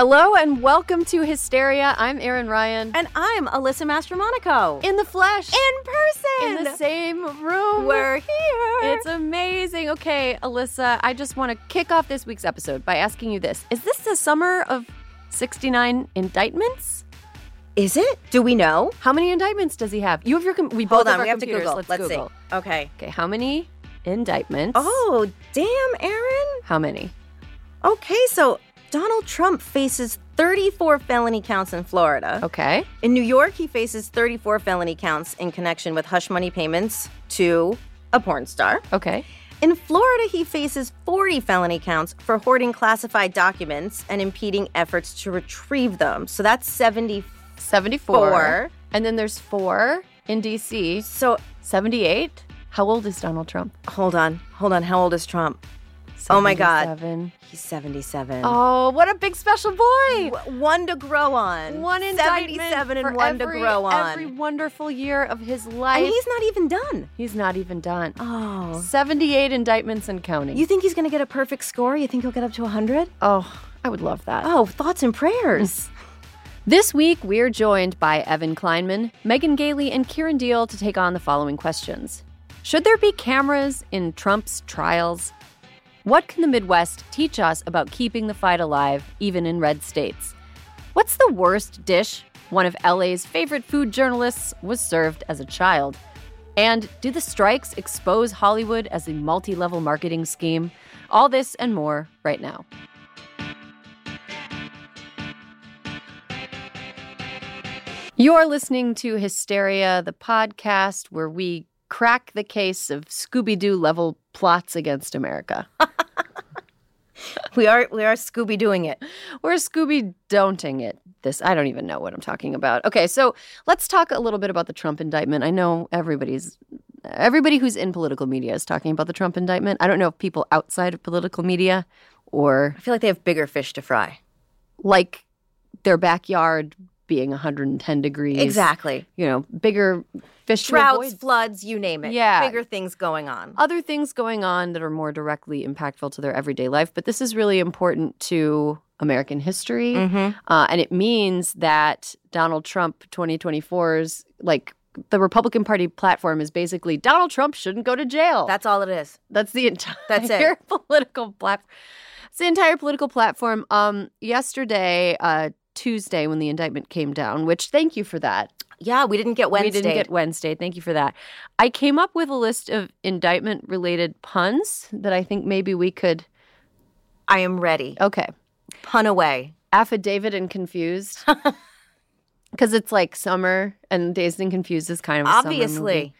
Hello and welcome to Hysteria. I'm Erin Ryan. And I'm Alyssa Mastromonaco. In the flesh. In person. In the same room. We're here. It's amazing. Okay, Alyssa, I just want to kick off this week's episode by asking you this Is this the summer of 69 indictments? Is it? Do we know? How many indictments does he have? You have your. Com- we both Hold on, have, we have to computers. Google. Let's, Let's Google. see. Okay. Okay, how many indictments? Oh, damn, Erin. How many? Okay, so Donald Trump faces 34 felony counts in Florida. Okay. In New York, he faces 34 felony counts in connection with hush money payments to a porn star. Okay. In Florida, he faces 40 felony counts for hoarding classified documents and impeding efforts to retrieve them. So that's 70. 74. Four. And then there's four in D.C. So 78. How old is Donald Trump? hold on. Hold on. How old is Trump? Oh my God. He's 77. Oh, what a big special boy. W- One to grow on. One indictment 77 and for one every, to grow on. Every wonderful year of his life. and he's not even done. He's not even done. Oh. 78 indictments and counting. You think he's going to get a perfect score? You think he'll get up to 100? oh, I would love that. Oh, thoughts and prayers. This week, we're joined by Evan Kleiman, Megan Gailey, and Kiran Deol to take on the following questions Should there be cameras in Trump's trials? What can the Midwest teach us about keeping the fight alive, even in red states? What's the worst dish one of LA's favorite food journalists was served as a child? And do the strikes expose Hollywood as a multi level marketing scheme? All this and more right now. You're listening to Hysteria, the podcast where we crack the case of Scooby Doo level plots against America. we are we are Scooby doing it. We're Scooby Don'ting it. This, I don't even know what I'm talking about. Okay, so let's talk a little bit about the Trump indictment. I know everybody's. Everybody who's in political media is talking about the Trump indictment. I don't know if people outside of political media or I feel like they have bigger fish to fry. like their backyard being 110 degrees. Exactly. You know, bigger fish Droughts, floods, you name it. Yeah. Bigger things going on. other things going on that are more directly impactful to their everyday life. But this is really important to American history. Mm-hmm. Uh, and it means that Donald Trump 2024's, like, the Republican Party platform is basically Donald Trump shouldn't go to jail. That's all it is. That's the entire That's it. political platform. It's the entire political platform. Um, yesterday, uh, Tuesday, when the indictment came down, which thank you for that. Yeah, we didn't get Wednesday. We didn't get Wednesday. Thank you for that. I came up with a list of indictment related puns that I think maybe we could. I am ready. Okay. Pun away. Affidavit and confused. Because it's like summer and Dazed and Confused is kind of a summer movie. Obviously.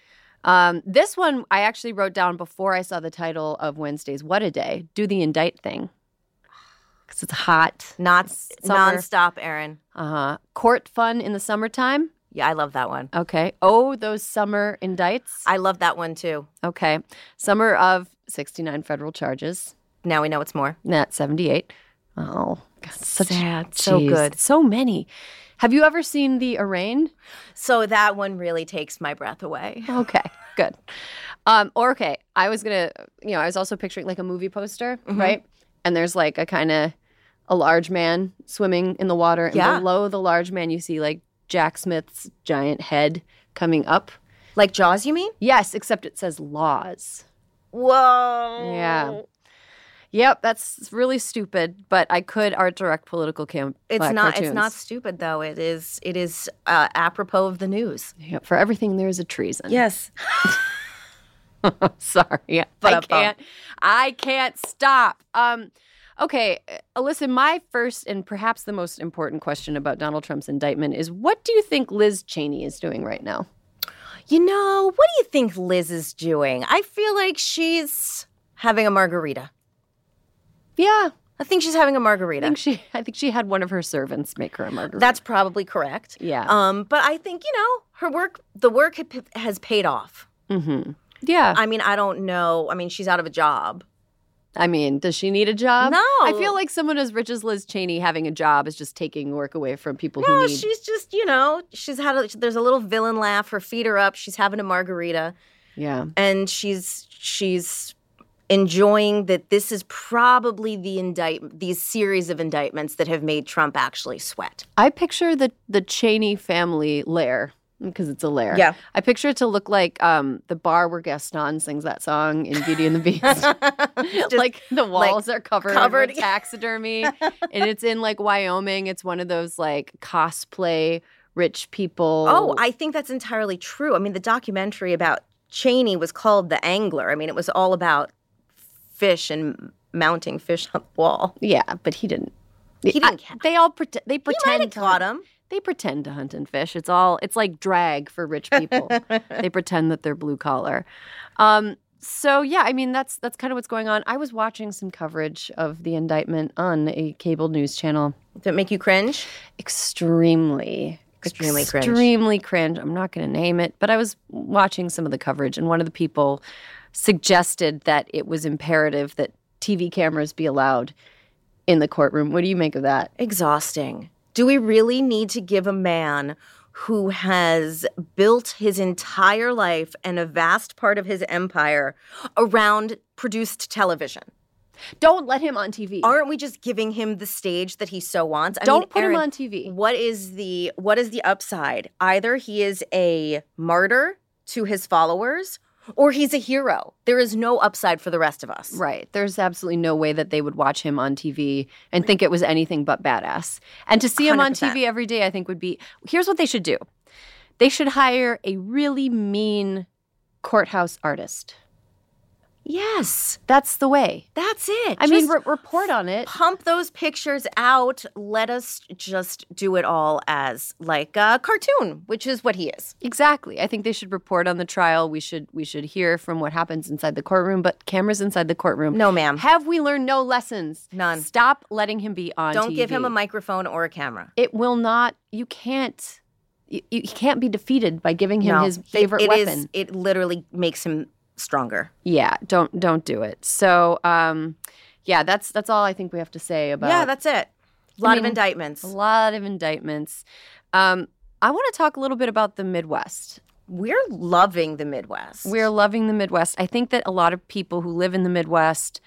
Um, this one I actually wrote down before I saw the title of Wednesday's What a Day. Do the indict thing. Because it's hot. Not Summer. nonstop, Erin. Uh huh. Court fun in the summertime. Yeah, I love that one. Okay. Oh, those summer indicts. I love that one too. Okay. Summer of 69 federal charges. Now we know it's more. Nat 78. Oh, God, such, Sad. So good. So many. Have you ever seen The Arraigned? So that one really takes my breath away. Okay, good. Um, or okay, I was gonna, you know, I was also picturing like a movie poster, Mm-hmm. right? And there's like a kind of a large man swimming in the water, and Yeah. below the large man, you see like Jack Smith's giant head coming up. Like Jaws, you mean? Yes, except it says laws. Whoa. Yeah. Yep, that's really stupid. But I could art direct political camp. It's uh, not. It's not stupid though. It is. It is uh, apropos of the news. Yep, for everything there is a treason. Yes. Sorry, I can't. I can't stop. Um, okay, Alyssa. My first and perhaps the most important question about Donald Trump's indictment is: What do you think Liz Cheney is doing right now? You know, what do you think Liz is doing? I feel like she's having a margarita. Yeah, I think she's having a margarita. I think she. I think she had one of her servants make her a margarita. That's probably correct. yeah. Um, but I think you know her work. The work has paid off. mm-hmm. Yeah. I mean, I don't know. I mean, she's out of a job. I mean, does she need a job? No. I feel like someone as rich as Liz Cheney having a job is just taking work away from people No, who need. she's just you know she's had a, there's a little villain laugh. Her feet are up. She's having a margarita, yeah. and she's she's enjoying that. This is probably the indict these series of indictments that have made Trump actually sweat. I picture the the Cheney family lair because it's a lair. Yeah. I picture it to look like um, the bar where Gaston sings that song in Beauty and the Beast. Like the walls are covered, covered. with taxidermy, and it's in like Wyoming. It's one of those like cosplay rich people. Oh, I think that's entirely true. I mean, the documentary about Cheney was called The Angler. I mean, it was all about fish and mounting fish on the wall. yeah, but he didn't. He didn't I- they all pretend. They pretend. He might have caught him. They pretend to hunt and fish. It's all. It's like drag for rich people. they pretend that they're blue collar. Um, so yeah, I mean that's that's kind of what's going on. I was watching some coverage of the indictment on a cable news channel. Did it make you cringe? Extremely, Extremely cringe. extremely cringe. I'm not going to name it, but I was watching some of the coverage, and one of the people suggested that it was imperative that TV cameras be allowed in the courtroom. What do you make of that? Exhausting. Do we really need to give a man who has built his entire life and a vast part of his empire around produced television? Don't let him on TV. Aren't we just giving him the stage that he so wants? I Don't mean, put Erin, him on TV. What is the what is the upside? Either he is a martyr to his followers or he's a hero. There is no upside for the rest of us. Right. There's absolutely no way that they would watch him on TV and think it was anything but badass. And to see him on 100%. TV every day, I think would be here's what they should do they should hire a really mean courthouse artist. Yes, That's the way. that's it. I mean, re- report on it. pump those pictures out. Let us just do it all as like a cartoon, which is what he is. Exactly. I think they should report on the trial. We should we should hear from what happens inside the courtroom, but cameras inside the courtroom. No, ma'am. Have we learned no lessons? None. Stop letting him be on Don't give him a microphone or a camera. it will not you can't you, you can't be defeated by giving him No, his it- favorite it is- weapon it literally makes him stronger. yeah don't don't do it so um yeah that's that's all i think we have to say about yeah, that's it. A lot of mean, indictments. a lot of indictments um i want to talk a little bit about the midwest We're loving the Midwest. we're loving the midwest i think that a lot of people who live in the midwest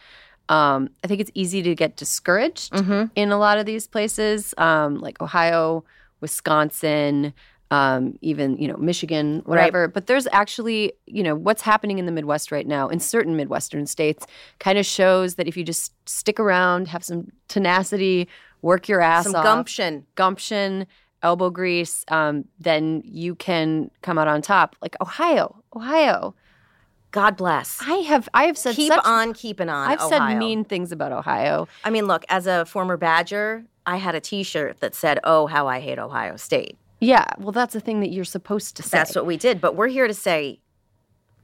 um, I think it's easy to get discouraged Mhm. in a lot of these places, um, like Ohio, Wisconsin, um, even you know Michigan, whatever. But there's actually you know what's happening in the Midwest right now in certain Midwestern states kind of shows that if you just stick around, have some tenacity, work your ass Some off, gumption. gumption, elbow grease, um, then you can come out on top. Like Ohio, Ohio. God bless. I have I have said Keep such, on keeping on. I've Ohio. said mean things about Ohio. I mean, look, as a former Badger, I had a T-shirt that said, "Oh, how I hate Ohio State." Yeah, well, that's the thing that you're supposed to say. That's what we did. But we're here to say,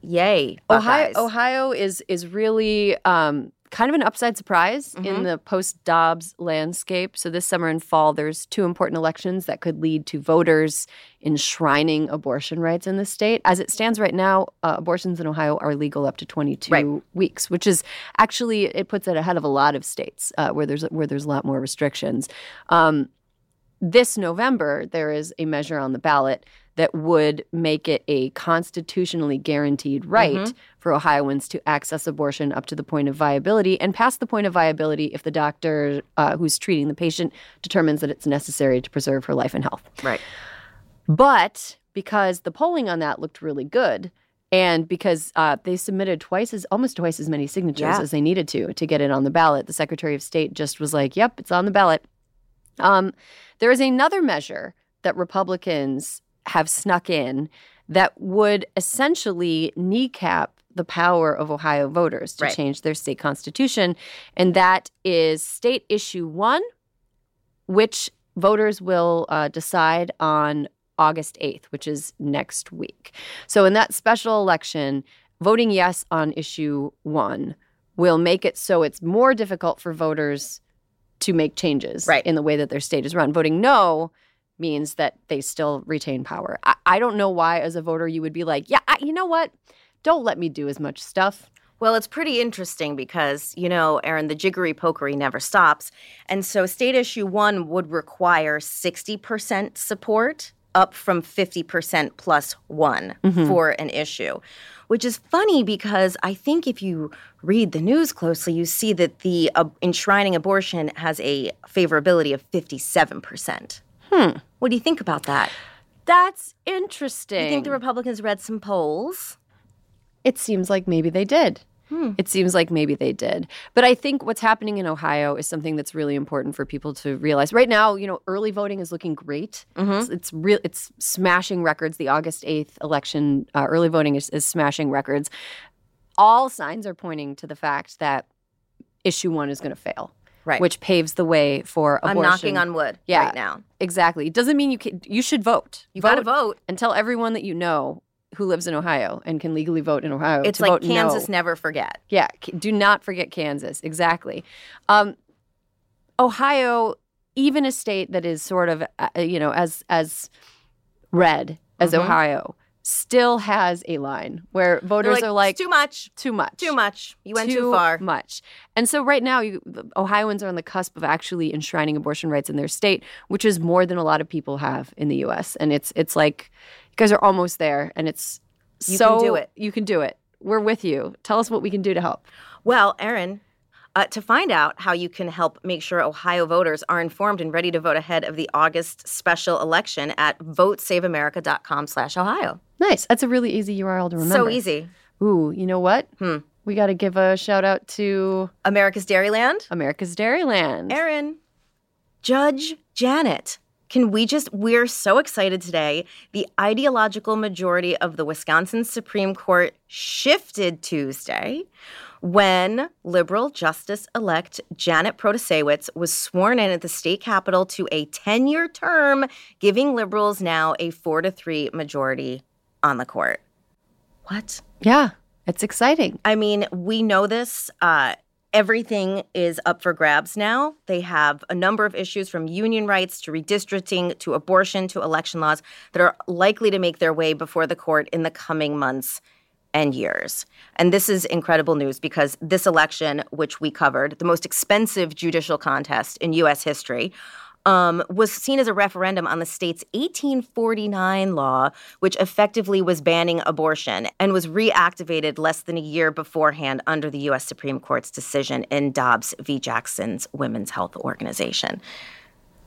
"Yay, Ohio. Buckeyes." Ohio is is really um, kind of an upside surprise Mm-hmm. in the post Dobbs landscape. So this summer and fall, there's two important elections that could lead to voters enshrining abortion rights in the state. As it stands right now, uh, abortions in Ohio are legal up to 22 Right. weeks, which is actually it puts it ahead of a lot of states uh, where there's where there's a lot more restrictions. Um, this November, there is a measure on the ballot that would make it a constitutionally guaranteed right Mm-hmm. for Ohioans to access abortion up to the point of viability and past the point of viability if the doctor uh, who's treating the patient determines that it's necessary to preserve her life and health. right. But because the polling on that looked really good, and because uh, they submitted twice as almost twice as many signatures Yeah. as they needed to to get it on the ballot, the Secretary of State just was like, "Yep, it's on the ballot." Um, there is another measure that Republicans have snuck in that would essentially kneecap the power of Ohio voters to Right. change their state constitution, and that is State Issue One, which voters will uh, decide on August 8th, which is next week. So, in that special election, voting yes on issue one will make it so it's more difficult for voters to make changes Right. in the way that their state is run. Voting no means that they still retain power. I, I don't know why, as a voter, you would be like, yeah, I, you know what? Don't let me do as much stuff. Well, it's pretty interesting because, you know, Erin, the jiggery pokery never stops. And so state issue one would require 60% support, up from 50% plus one for an issue, which is funny because I think if you read the news closely, you see that the uh, enshrining abortion has a favorability of 57%. Hmm. What do you think about that? That's interesting. You think the Republicans read some polls? It seems like maybe they did. It seems like maybe they did. But I think what's happening in Ohio is something that's really important for people to realize. Right now, you know, early voting is looking great. It's, it's real it's smashing records. The August 8th election uh, early voting is, is smashing records. All signs are pointing to the fact that issue 1 is going to fail. Right. Which paves the way for abortion. I'm knocking on wood Yeah. right now. Exactly. It doesn't mean you can you should vote. You got to vote. and tell everyone that you know who lives in Ohio and can legally vote in Ohio. It's to like vote no. Kansas never forget. Yeah, do not forget Kansas. Exactly. Um, Ohio, even a state that is sort of uh, you know as as red as Mhm. Ohio, still has a line where voters are like too much, too much, too much. You went too, far. much. And so right now, you, Ohioans are on the cusp of actually enshrining abortion rights in their state, which is more than a lot of people have in the U.S. And it's it's like guys are almost there, and it's You so can do it. You can do it. We're with you. Tell us what we can do to help. Well, Erin, uh, to find out how you can help make sure Ohio voters are informed and ready to vote ahead of the August special election at votesaveamerica.com/ohio. Nice. That's a really easy URL to remember. So easy. Ooh, you know what? Hmm. We got to give a shout out to America's Dairyland. America's Dairyland. Erin, Judge Janet. Can we just, we're so excited today. The ideological majority of the Wisconsin Supreme Court shifted Tuesday when liberal Justice elect Janet Protasiewicz was sworn in at the state capitol to a 10 year term, giving liberals now a four to three majority on the court. What? yeah, it's exciting. I mean, we know this. Uh, everything is up for grabs now. They have a number of issues from union rights to redistricting to abortion to election laws that are likely to make their way before the court in the coming months and years. And this is incredible news because this election, which we covered, the most expensive judicial contest in U.S. history, um, was seen as a referendum on the state's 1849 law, which effectively was banning abortion and was reactivated less than a year beforehand under the U.S. Supreme Court's decision in Dobbs v. Jackson's Women's Health Organization.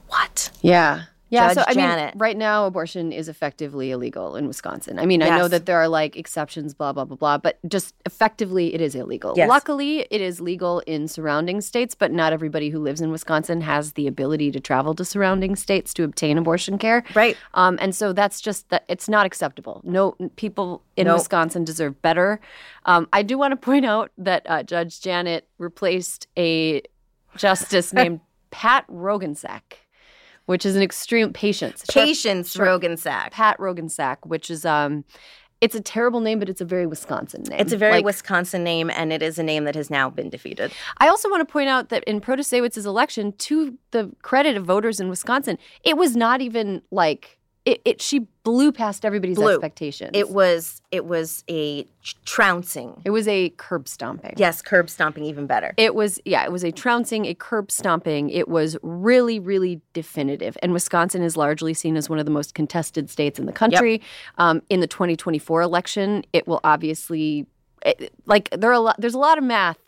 What? Yeah. Yeah, Judge so I Janet. mean, right now abortion is effectively illegal in Wisconsin. I mean, I know that there are like exceptions, blah blah blah blah, but just effectively, it is illegal. Yes. Luckily, it is legal in surrounding states, but not everybody who lives in Wisconsin has the ability to travel to surrounding states to obtain abortion care. Right. Um, and so that's just that it's not acceptable. No people in Nope. Wisconsin deserve better. Um, I do want to point out that uh, Judge Janet replaced a justice named Pat Roggensack, which is an extreme patience. Patience short- Roggensack. Pat Roggensack, which is um, it's a terrible name, but it's a very Wisconsin name. It's a very Like, Wisconsin name, and it is a name that has now been defeated. I also want to point out that in Protasiewicz's election, to the credit of voters in Wisconsin, it was not even like it. it she blew past everybody's Blew. expectations. It was it was a trouncing. It was a curb stomping. Yes, curb stomping even better. It was, yeah, it was a trouncing, a curb stomping. It was really, really definitive. And Wisconsin is largely seen as one of the most contested states in the country. Um, in the 2024 election, it will obviously, it, like, there are a lot, there's a lot of math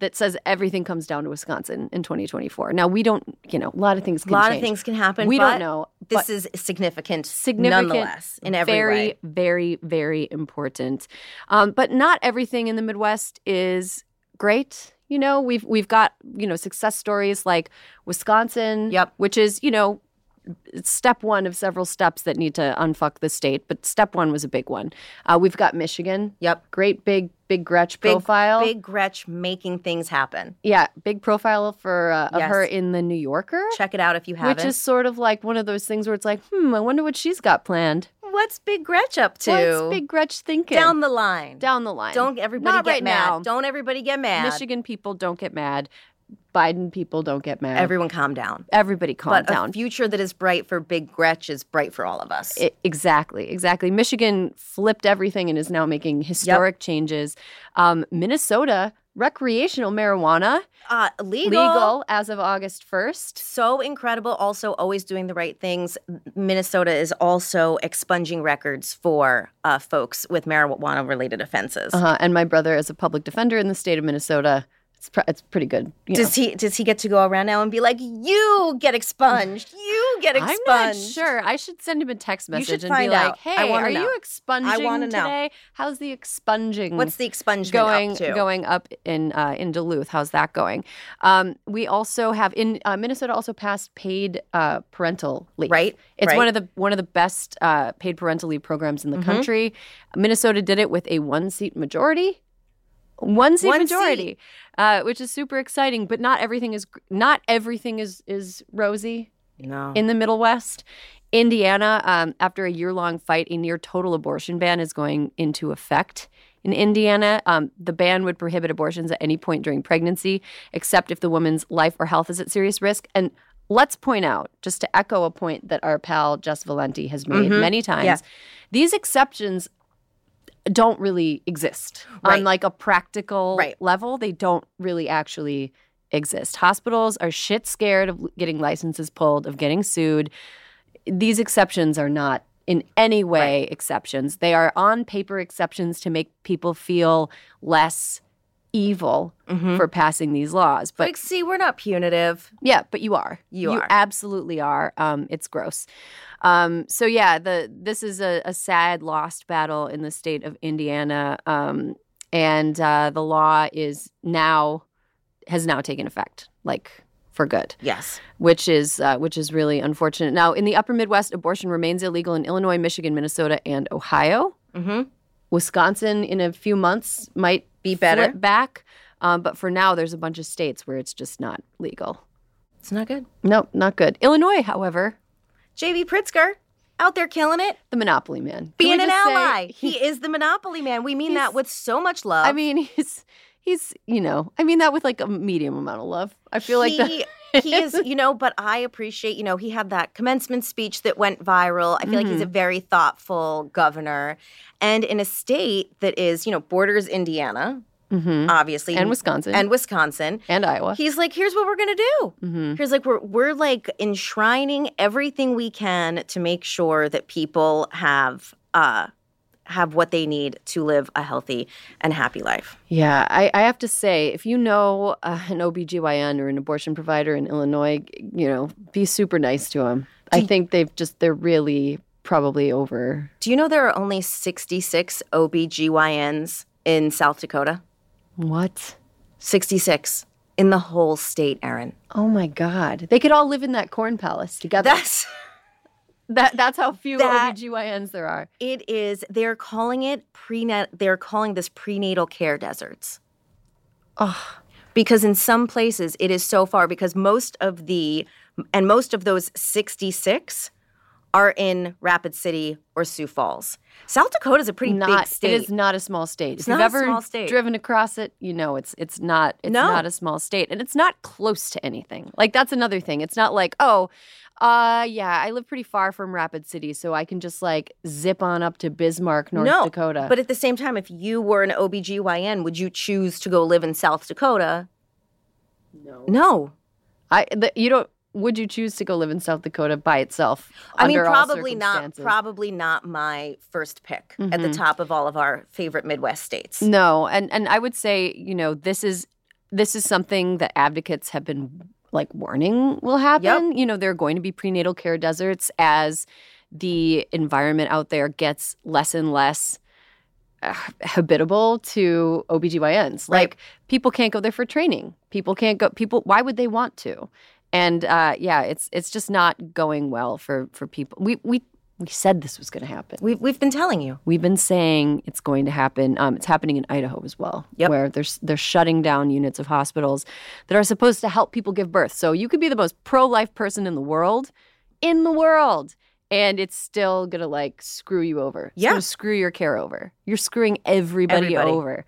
that says everything comes down to Wisconsin in 2024. Now, we don't, you know, a lot of things can a lot change. of things can happen. We don't know. This is significant, significant nonetheless, in every very, way. very, very important. Um, but not everything in the Midwest is great. You know, we've we've got you know success stories like Wisconsin, Yep. which is you know step one of several steps that need to unfuck the state. But step one was a big one. Uh, we've got Michigan. Yep. Great big big Gretch Big, profile. Big Gretch making things happen. yeah, big profile for uh, of Yes. her in the New Yorker. Check it out if you haven't. Which is sort of like one of those things where it's like, hmm, I wonder what she's got planned. What's Big Gretch up to? What's Big Gretch thinking? Down the line. down the line. Don't everybody Not get right mad. now. Don't everybody get mad. Michigan people don't get mad. Biden people don't get mad. Everyone calm down. Everybody calm but down. a future that is bright for Big Gretch is bright for all of us. I- exactly, exactly. Michigan flipped everything and is now making historic changes. Um, Minnesota, recreational marijuana, uh, legal. legal as of August 1st. So incredible. Also, always doing the right things. Minnesota is also expunging records for uh, folks with marijuana related offenses. Uh-huh. And my brother is a public defender in the state of Minnesota. It's, pr- it's pretty good. you know. Does he does he get to go around now and be like, "You get expunged, you get expunged"? I'm not sure. I should send him a text message and find be like, out. I "Hey, are know. you expunging wanna know. today? How's the expunging? What's the expungement going up to? going up in uh, in Duluth? How's that going? Um, we also have in uh, Minnesota also passed paid uh, parental leave. Right, It's right. one of the one of the best uh, paid parental leave programs in the Mhm. country. Minnesota did it with a one seat majority. One seat One majority, Uh, which is super exciting. But not everything is not everything is is rosy no. in the Middle West. Indiana, um, after a year long fight, a near total abortion ban is going into effect. In Indiana, um, the ban would prohibit abortions at any point during pregnancy, except if the woman's life or health is at serious risk. And let's point out, just to echo a point that our pal Jess Valenti has made Mhm. many times, Yeah. these exceptions don't really exist Right. on like a practical Right. level. They don't really actually exist. Hospitals are shit scared of getting licenses pulled, of getting sued. These exceptions are not in any way exceptions. They are on paper exceptions to make people feel less evil Mhm. for passing these laws. But like, see, we're not punitive. yeah, but you are. You are. absolutely are. Um, it's gross. Um, so yeah, the this is a, a sad lost battle in the state of Indiana, um, and uh, the law is now has now taken effect, like for good, Yes. which is uh, which is really unfortunate. Now, in the Upper Midwest, abortion remains illegal in Illinois, Michigan, Minnesota, and Ohio. Mm-hmm. Wisconsin, in a few months, might Be better. flip back. Um, but for now, there's a bunch of states where it's just not legal. It's not good. Nope, not good. Illinois, however, JB Pritzker out there killing it, the monopoly man. Being an just say ally. He is the monopoly man. We mean that with so much love. I mean, he's he's you know, I mean that with like a medium amount of love. I feel like he, that. he is, you know, but I appreciate, you know, he had that commencement speech that went viral. I feel like he's a Mm-hmm. very thoughtful governor. And in a state that is, you know, borders Indiana, Mhm. obviously, and Wisconsin and Wisconsin. and Iowa. He's like, here's what we're gonna do. hmm Here's like we're we're like enshrining everything we can to make sure that people have uh have what they need to live a healthy and happy life. Yeah, I, I have to say, if you know uh, an OBGYN or an abortion provider in Illinois, you know, be super nice to them. I think they've just they're really probably over. Do you know there are only 66 OBGYNs in South Dakota? What? 66 in the whole state, Erin. Oh my God! They could all live in that corn palace together. That's that that's how few That- OBGYNs there are. it is they're calling it prenatal they're calling this prenatal care deserts. Oh, because in some places it is so far because most of the and most of those 66 are in Rapid City or Sioux Falls. South Dakota is a pretty not big state. it is not a small state. It's if you've not a ever small state. driven across it, you know it's it's not it's No. not a small state, and it's not close to anything. Like that's another thing. It's not like oh. Uh yeah, I live pretty far from Rapid City, so I can just like zip on up to Bismarck, North no, Dakota. But at the same time, if you were an OBGYN, would you choose to go live in South Dakota? no, No. I the, you don't. Would you choose to go live in South Dakota by itself? I mean, probably not. Probably not my first pick at the Mhm. top of all of our favorite Midwest states. No, and and I would say you know this is this is something that advocates have been like warning will happen. You know, there are going to be prenatal care deserts as the environment out there gets less and less uh, habitable to OBGYNs. Right. Like people can't go there for training. People can't go people why would they want to? And uh, yeah, it's it's just not going well for for people. We we we said this was going to happen. We've we've been telling you. We've been saying it's going to happen. Um, it's happening in Idaho as well, Yep. where they're they're shutting down units of hospitals that are supposed to help people give birth. So you could be the most pro life person in the world, in the world, and it's still gonna like screw you over. It's Yeah. screw your care over. You're screwing everybody, Everybody. over.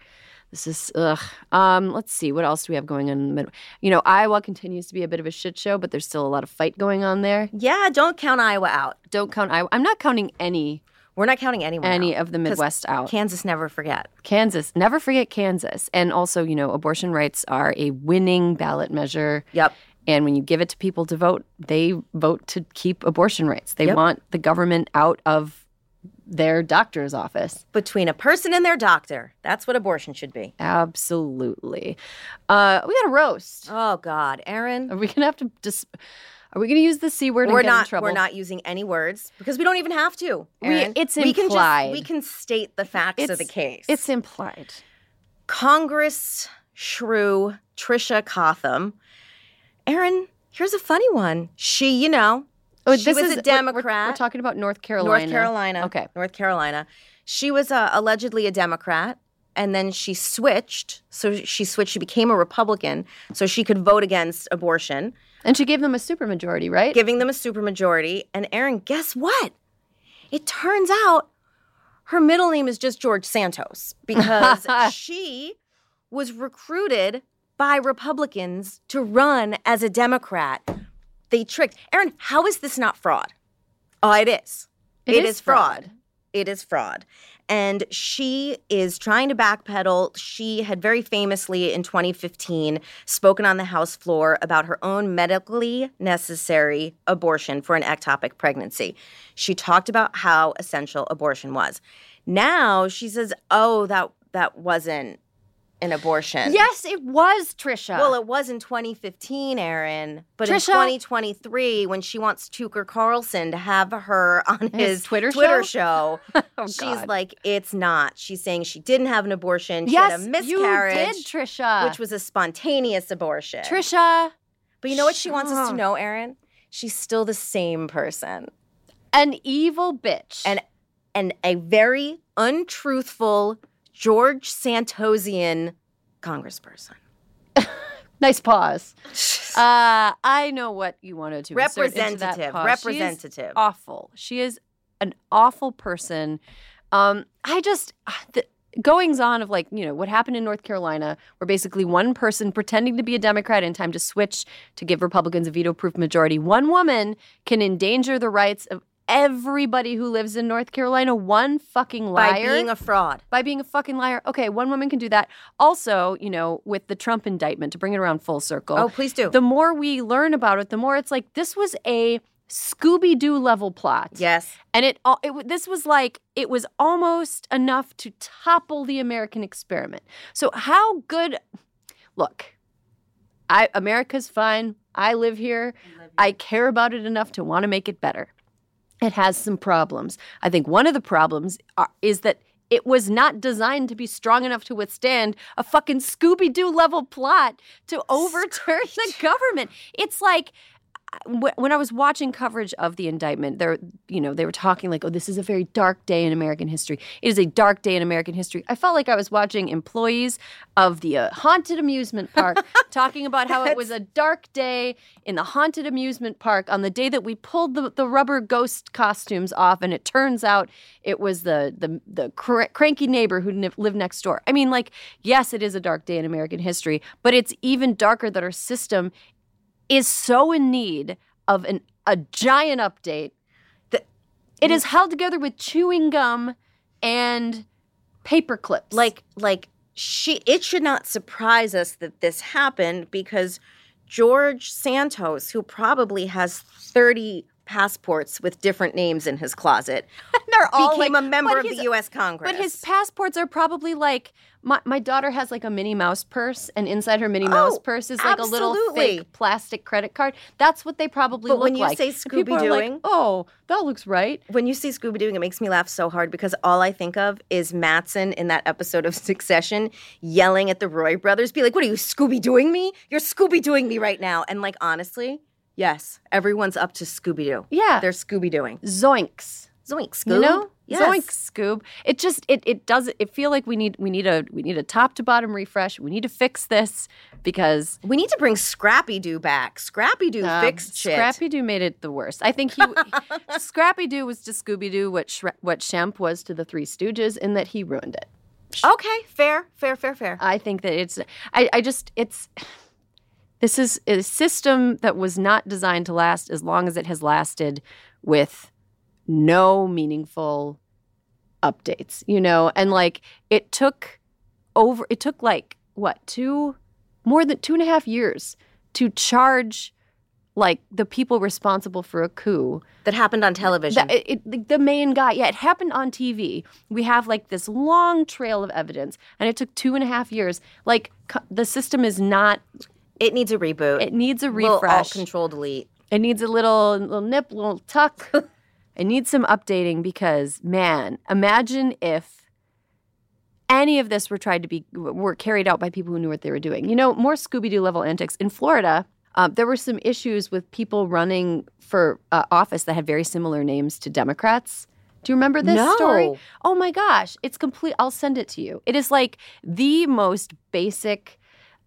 This is ugh. Um, let's see what else do we have going on in the. You know, Iowa continues to be a bit of a shit show, but there's still a lot of fight going on there. Yeah, don't count Iowa out. Don't count Iowa. I'm not counting any We're not counting anyone any out. of the Midwest out. Kansas never forget. Kansas. Never forget Kansas. And also, you know, abortion rights are a winning ballot measure. Yep. And when you give it to people to vote, they vote to keep abortion rights. They Yep. want the government out of their doctor's office. Between a person and their doctor. That's what abortion should be. Absolutely. Uh, we got a roast. Oh God, Erin. Are we gonna have to just? Are we gonna use the c word? and We're not. trouble? We're not using any words because we don't even have to. We- it's we can implied. just we can state the facts of the case. It's implied. Congress shrew Tricia Cotham. Erin, here's a funny one. She, you know, Oh, she this was is a we're- we're- Democrat. We're, talking about North Carolina. North Carolina. Okay. North Carolina. She was uh, allegedly a Democrat, and then she switched. So she switched. She became a Republican, so she could vote against abortion, And she gave them a supermajority, right? giving them a supermajority. And Erin, guess what? It turns out her middle name is just George Santos because she was recruited by Republicans to run as a Democrat. They tricked Erin. How is this not fraud? Oh, it is. It is fraud. It is fraud. And she is trying to backpedal. She had very famously in 2015 spoken on the House floor about her own medically necessary abortion for an ectopic pregnancy. She talked about how essential abortion was. Now she says, "Oh, that that wasn't an abortion." Yes, it was Tricia. Well, it was in 2015, Erin. But in 2023, when she wants Tucker Carlson to have her on his, His Twitter show, oh, she's God. like, it's not. She's saying she didn't have an abortion. She yes, had a miscarriage, you did, Tricia. which was a spontaneous abortion. Tricia, But you know what she wants us to know, Erin? She's still the same person. an evil bitch. And and a very untruthful George Santosian congressperson. nice pause. Uh, I know what you wanted to insert into that Representative. She is representative. awful. She is an awful person. Um, I just the goings on of like you know what happened in North Carolina, where basically one person pretending to be a Democrat in time to switch to give Republicans a veto-proof majority, one woman can endanger the rights of everybody who lives in North Carolina. One fucking liar By being a fraud. by being a fucking liar. Okay, one woman can do that. Also, you know, with the Trump indictment, to bring it around full circle. Oh, please do. The more we learn about it, the more it's like this was a Scooby Doo level plot. yes. And it, all- it this was like it was almost enough to topple the American experiment. So how good? Look, I America's fine. I live here. I care about it enough to want to make it better. It has some problems. I think one of the problems are, is that it was not designed to be strong enough to withstand a fucking Scooby Doo level plot to overturn the government. It's like when I was watching coverage of the indictment, there, you know, they were talking like, "Oh, this is a very dark day in American history. It is a dark day in American history." I felt like I was watching employees of the uh, haunted amusement park talking about how it was a dark day in the haunted amusement park on the day that we pulled the, the rubber ghost costumes off, and it turns out it was the the the cr- cranky neighbor who n- lived next door. I mean, like, yes, it is a dark day in American history, but it's even darker that our system is so in need of an a giant update that it is held together with chewing gum and paper clips. like like she it should not surprise us that this happened because George Santos who probably has 30 passports with different names in his closet they're all became like- a member of the US Congress. But his passports are probably like my, my daughter has like a Minnie Mouse purse, and inside her Minnie Mouse Oh, purse is like a little absolutely. fake plastic credit card. That's what they probably But look when you like. say And people are like, oh, that looks right. when you see Scooby Dooing, it makes me laugh so hard because all I think of is Matsson in that episode of Succession yelling at the Roy brothers, be like, What are you, Scooby Dooing me? You're Scooby Dooing me right now. And like, honestly, Yes, everyone's up to Scooby Doo. Yeah. They're Scooby Dooing. Zoinks. Zoinks. Scoob. You know? Yes. Zoinks, Scoob. It just it it does it feel like we need we need a we need a top to bottom refresh. We need to fix this because We need to bring Scrappy Doo back. Scrappy Doo um, fixed shit. Scrappy Doo made it the worst. I think he Scrappy Doo was to Scooby Doo what Shre- what Shemp was to the Three Stooges in that he ruined it. Okay, fair, fair, fair, fair. I think that it's I, I just it's this is a system that was not designed to last as long as it has lasted with no meaningful updates, you know? And like it took over it took like what, two more than two and a half years to charge like the people responsible for a coup that happened on television. the, it, it- the main guy, yeah, it happened on TV. We have like this long trail of evidence, and it took two and a half years. Like the system is not. It needs a reboot. It needs a Little refresh. Alt Control Delete. It needs a little little nip, little tuck. it needs some updating because man, imagine if any of this were tried to be were carried out by people who knew what they were doing. You know, more Scooby Doo level antics in Florida. Uh, there were some issues with people running for uh, office that had very similar names to Democrats. Do you remember this No. story? Oh my gosh, it's complete. I'll send it to you. It is like the most basic.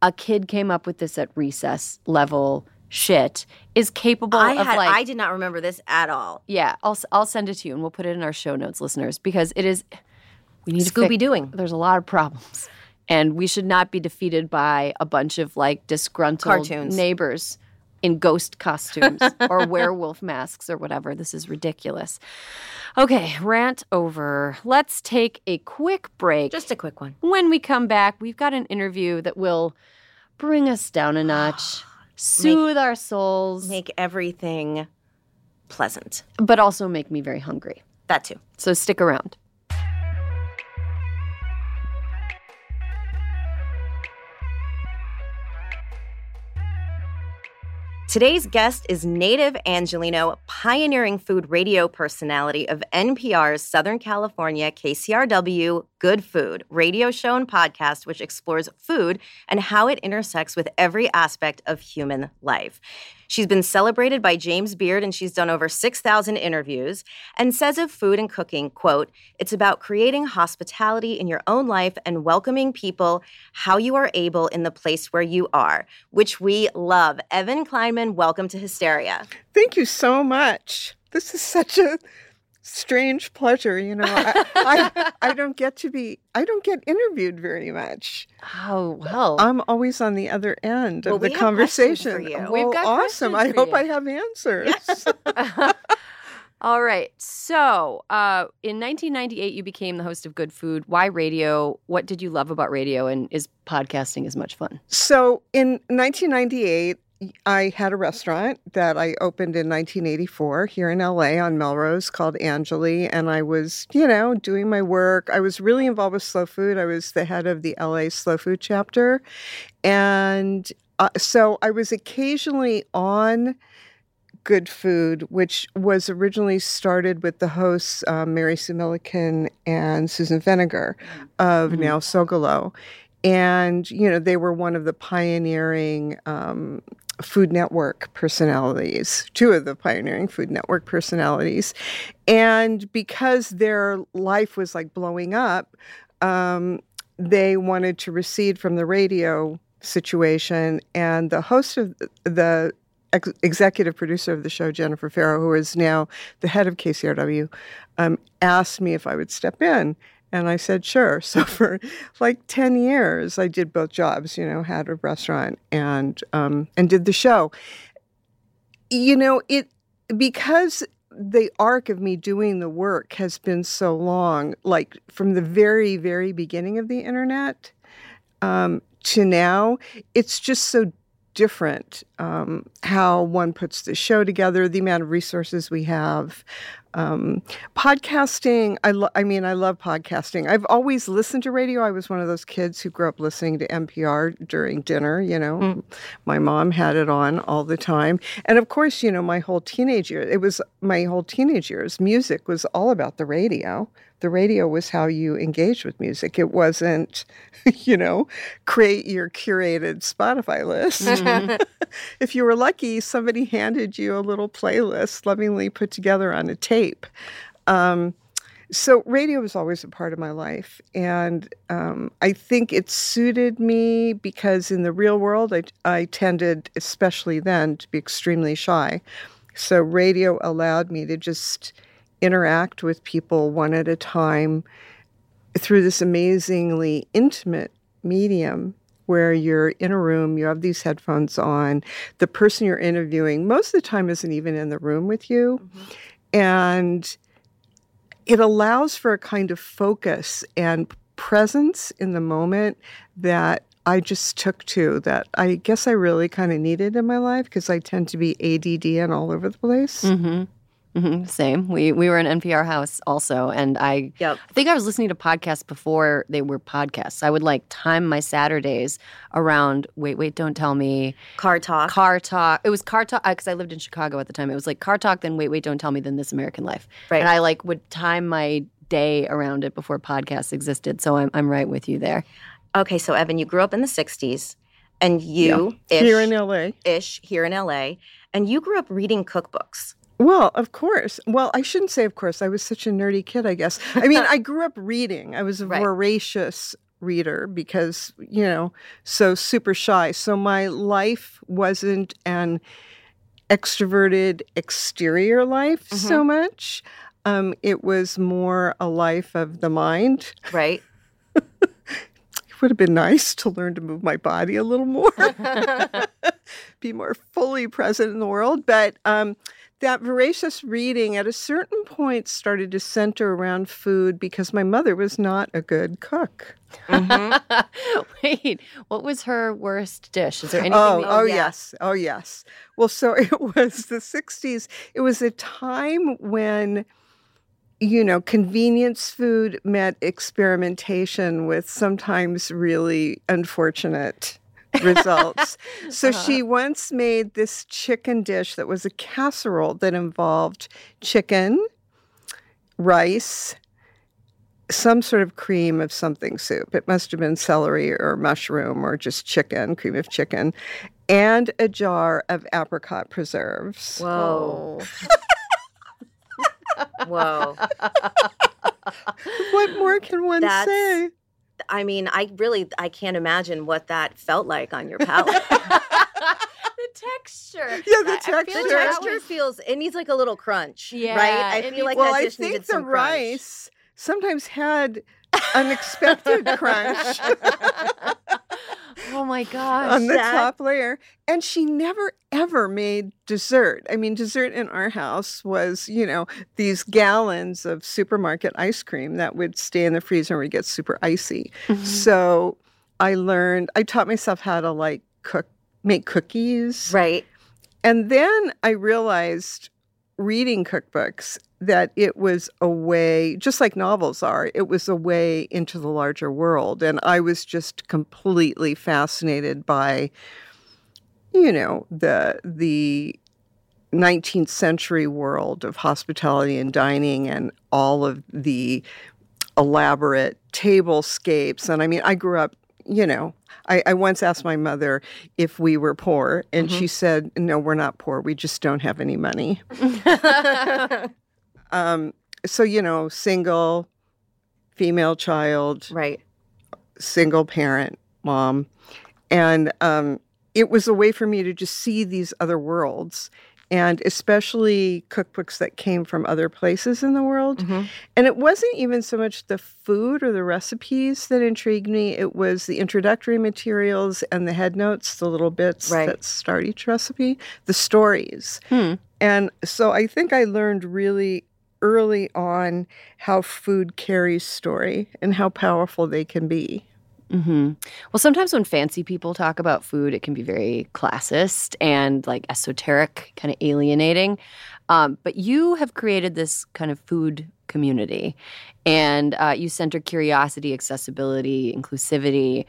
A kid came up with this at recess level shit is capable I of had like I did not remember this at all. yeah, I'll I'll send it to you and we'll put it in our show notes, listeners, because it is we need to Scooby Dooing. There's a lot of problems, and we should not be defeated by a bunch of like disgruntled Cartoons. neighbors in ghost costumes or werewolf masks or whatever. This is ridiculous. Okay, rant over. Let's take a quick break. Just a quick one. when we come back, we've got an interview that will bring us down a notch, soothe our souls, Make everything pleasant. but also make me very hungry. That too. So stick around. Today's guest is native Angelino, pioneering food radio personality of NPR's Southern California KCRW Good Food radio show and podcast, which explores food and how it intersects with every aspect of human life. She's been celebrated by James Beard and she's done over 6,000 interviews and says of food and cooking, quote, it's about creating hospitality in your own life and welcoming people how you are able in the place where you are, which we love. Evan Kleiman, welcome to Hysteria. Thank you so much. This is such a strange pleasure. You know, I, I, I don't get to be, I don't get interviewed very much. Oh, well. I'm always on the other end Well, of the conversation. Well, We've got awesome. I hope you. I have answers. All right. So, uh, in 1998, you became the host of Good Food. Why radio? What did you love about radio? And is podcasting as much fun? So in 1998, I had a restaurant that I opened in 1984 here in LA on Melrose called Angeli. And I was, you know, doing my work. I was really involved with slow food. I was the head of the LA slow food chapter. And uh, so I was occasionally on Good Food, which was originally started with the hosts um, Mary Sue Milliken and Susan Feniger of Mhm. Now Socalo. And, you know, they were one of the pioneering um, Food Network personalities, two of the pioneering Food Network personalities. And because their life was like blowing up, um, they wanted to recede from the radio situation. And the host of the ex- executive producer of the show, Jennifer Ferro, who is now the head of KCRW, um, asked me if I would step in. And I said, sure. So for like 10 years, I did both jobs, you know, had a restaurant and, um, and did the show. You know, it, because the arc of me doing the work has been so long, like from the very, very beginning of the internet um, to now, it's just so different um, how one puts the show together, the amount of resources we have. Um, podcasting, I, lo- I mean, I love podcasting. I've always listened to radio. I was one of those kids who grew up listening to NPR during dinner, you know. My mom had it on all the time. And of course, you know, my whole teenage year, it was my whole teenage years, music was all about the radio. The radio was how you engaged with music. It wasn't, you know, create your curated Spotify list. if you were lucky, somebody handed you a little playlist lovingly put together on a tape. Um, so radio was always a part of my life and um, i think it suited me because in the real world I, I tended especially then to be extremely shy so radio allowed me to just interact with people one at a time through this amazingly intimate medium where you're in a room, you have these headphones on, the person you're interviewing most of the time isn't even in the room with you. Mm-hmm. And it allows for a kind of focus and presence in the moment that I just took to that I guess I really kind of needed in my life because I tend to be ADD and all over the place. Mm-hmm. Mm-hmm, same. We we were in NPR house also, and I yep. I think I was listening to podcasts before they were podcasts. I would like time my Saturdays around. Wait, wait, don't tell me. Car talk. Car talk. It was car talk because I lived in Chicago at the time. It was like car talk, then wait, wait, don't tell me, then This American Life. Right. And I like would time my day around it before podcasts existed. So I'm I'm right with you there. Okay, so Evan, you grew up in the '60s, and you yeah. here in LA, ish here in LA, and you grew up reading cookbooks. Well, of course. Well, I shouldn't say of course. I was such a nerdy kid, I guess. I mean, I grew up reading. I was a right. voracious reader because, you know, so super shy. So my life wasn't an extroverted exterior life mm-hmm. so much. Um, it was more a life of the mind. Right. it would have been nice to learn to move my body a little more, be more fully present in the world. But um, that voracious reading at a certain point started to center around food because my mother was not a good cook. Mm-hmm. Wait, what was her worst dish? Is there anything? Oh, oh yes, oh yes. Well, so it was the '60s. It was a time when you know, convenience food met experimentation with sometimes really unfortunate results. so uh-huh. she once made this chicken dish that was a casserole that involved chicken, rice, some sort of cream of something soup. It must have been celery or mushroom or just chicken, cream of chicken, and a jar of apricot preserves. Whoa. Whoa. what more can one That's, say? I mean, I really I can't imagine what that felt like on your palate. the texture. Yeah, the texture. The texture feels it needs like a little crunch. Yeah, right. I feel like well, that dish I think the rice sometimes had unexpected crunch. Oh my gosh. On the that... top layer. And she never ever made dessert. I mean, dessert in our house was, you know, these gallons of supermarket ice cream that would stay in the freezer and would get super icy. Mm-hmm. So I learned, I taught myself how to like cook, make cookies. Right. And then I realized reading cookbooks that it was a way, just like novels are, it was a way into the larger world. And I was just completely fascinated by, you know, the the 19th century world of hospitality and dining and all of the elaborate tablescapes. And I mean, I grew up, you know, I, I once asked my mother if we were poor, and mm-hmm. she said, No, we're not poor. We just don't have any money. um, so, you know, single, female child, right? Single parent, mom. And um, it was a way for me to just see these other worlds and especially cookbooks that came from other places in the world. Mm-hmm. And it wasn't even so much the food or the recipes that intrigued me, it was the introductory materials and the head notes, the little bits right. that start each recipe, the stories. Hmm. And so I think I learned really early on how food carries story and how powerful they can be. Mm-hmm. Well, sometimes when fancy people talk about food, it can be very classist and like esoteric, kind of alienating. Um, but you have created this kind of food community, and uh, you center curiosity, accessibility, inclusivity.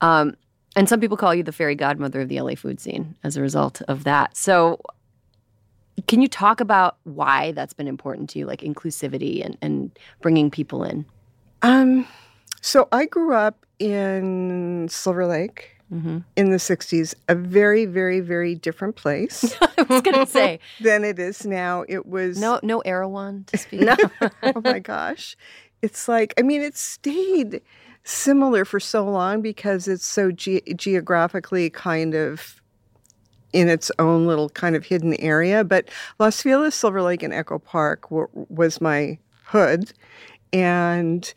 Um, and some people call you the fairy godmother of the LA food scene as a result of that. So, can you talk about why that's been important to you, like inclusivity and, and bringing people in? Um, so I grew up in Silver Lake, Mm-hmm. in the 60s a very, very, very different place I was going to say than it is now. It was no, no Erewhon to speak. No. oh my gosh. It's like, I mean, it stayed similar for so long because it's so ge- geographically kind of in its own little kind of hidden area. But Los Feliz, Silver Lake, and Echo Park w- was my hood. And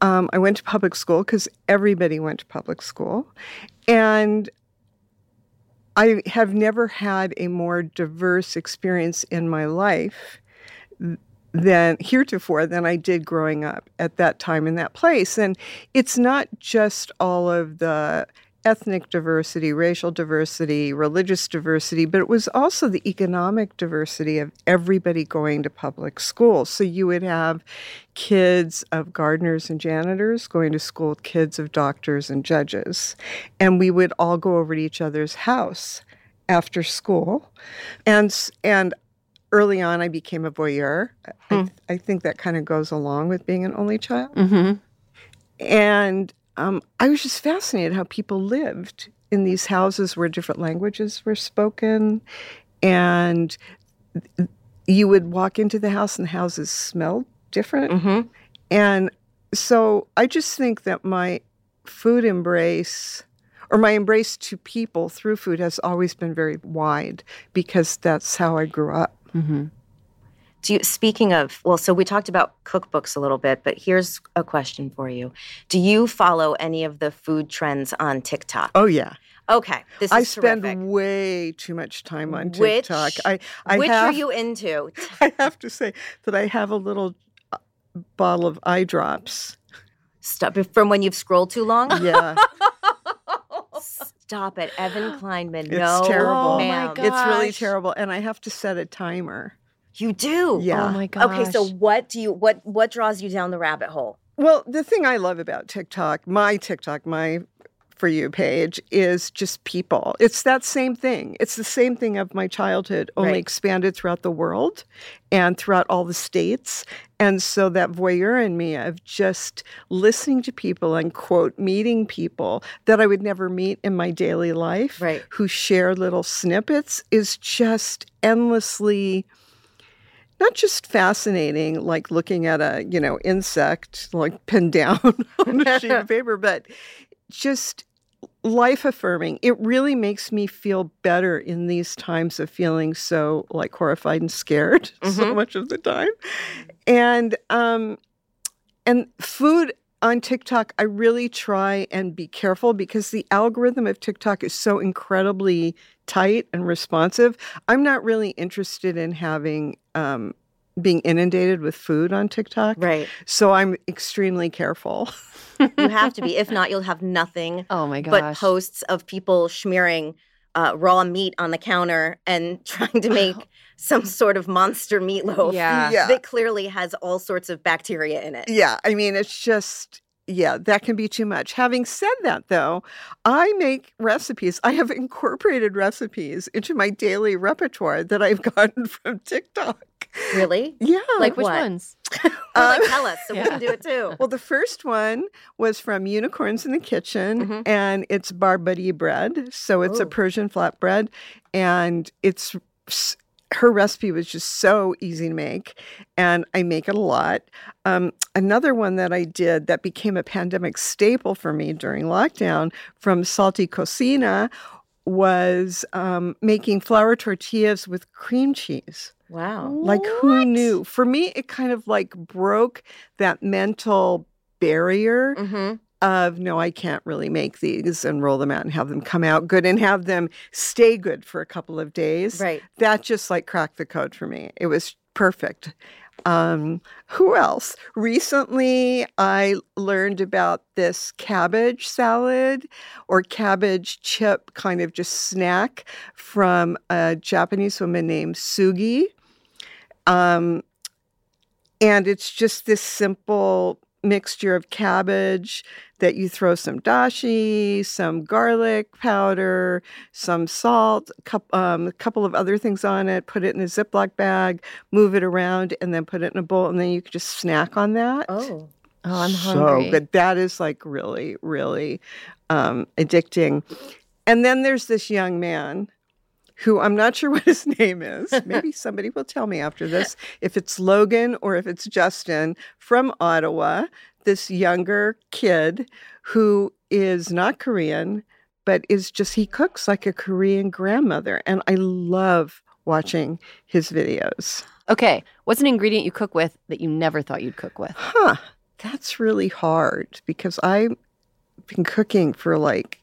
um, I went to public school because everybody went to public school. And I have never had a more diverse experience in my life than heretofore than I did growing up at that time in that place. And it's not just all of the ethnic diversity, racial diversity, religious diversity, but it was also the economic diversity of everybody going to public school. So you would have kids of gardeners and janitors going to school with kids of doctors and judges. And we would all go over to each other's house after school. And and early on I became a voyeur. I, I think that kind of goes along with being an only child. Mm-hmm. And um, I was just fascinated how people lived in these houses where different languages were spoken. And you would walk into the house and the houses smelled different. hmm And so I just think that my food embrace or my embrace to people through food has always been very wide because that's how I grew up. Mm-hmm. Do you, speaking of, well, so we talked about cookbooks a little bit, but here's a question for you. Do you follow any of the food trends on TikTok? Oh yeah. Okay, this is I spend terrific. way too much time on Which- TikTok. I I Which have are you into? I have to say that I have a little uh, bottle of eye drops. Stop from when you've scrolled too long. Yeah, Stop it, Evan Kleiman. It's no, it's terrible. Oh my ma'am. It's really terrible, and I have to set a timer. You do. Oh yeah. Oh my gosh. Okay, so what do you what what draws you down the rabbit hole? Well, the thing I love about TikTok, my TikTok, my for you page is just people. It's that same thing. It's the same thing of my childhood, only Right. expanded throughout the world and throughout all the states. And so that voyeur in me of just listening to people and quote meeting people that I would never meet in my daily life Right. who share little snippets is just endlessly not just fascinating like looking at a you know insect like pinned down on a sheet of paper but just life affirming it really makes me feel better in these times of feeling so like horrified and scared so Mhm. much of the time and um and food on TikTok, I really try and be careful because the algorithm of TikTok is so incredibly tight and responsive. I'm not really interested in having um, being inundated with food on TikTok, Right. so I'm extremely careful. You have to be. If not, you'll have nothing Oh my gosh. but posts of people smearing uh, raw meat on the counter and trying to make some sort of monster meatloaf Yeah. Yeah. that clearly has all sorts of bacteria in it. Yeah, I mean, it's just, yeah, that can be too much. Having said that, though, I make recipes. I have incorporated recipes into my daily repertoire that I've gotten from TikTok. Really? Yeah. like which what? ones? Well, like, Um, tell us so we can do it too. Well, the first one was from Unicorns in the Kitchen, Mhm. and it's barbari bread. So it's a Ooh. Persian flatbread, and it's her recipe was just so easy to make, and I make it a lot. Um, another one that I did that became a pandemic staple for me during lockdown from Salty Cocina was um, making flour tortillas with cream cheese. Wow. Like who knew? For me, it kind of like broke that mental barrier hmm of no, I can't really make these and roll them out and have them come out good and have them stay good for a couple of days. Right. That just like cracked the code for me. It was perfect. Um, who else? Recently, I learned about this cabbage salad or cabbage chip kind of just snack from a Japanese woman named Sugi. Um, and it's just this simple mixture of cabbage that you throw some dashi, some garlic powder, some salt, a um, a couple of other things on it, put it in a Ziploc bag, move it around, and then put it in a bowl, and then you can just snack on that. Oh. Oh, I'm hungry. so hungry. good. That is like really, really um, addicting. And then there's this young man who I'm not sure what his name is. Maybe somebody will tell me after this if it's Logan or if it's Justin from Ottawa, this younger kid who is not Korean, but is just, he cooks like a Korean grandmother. And I love watching his videos. Okay, what's an ingredient you cook with that you never thought you'd cook with? Huh, that's really hard because I've been cooking for like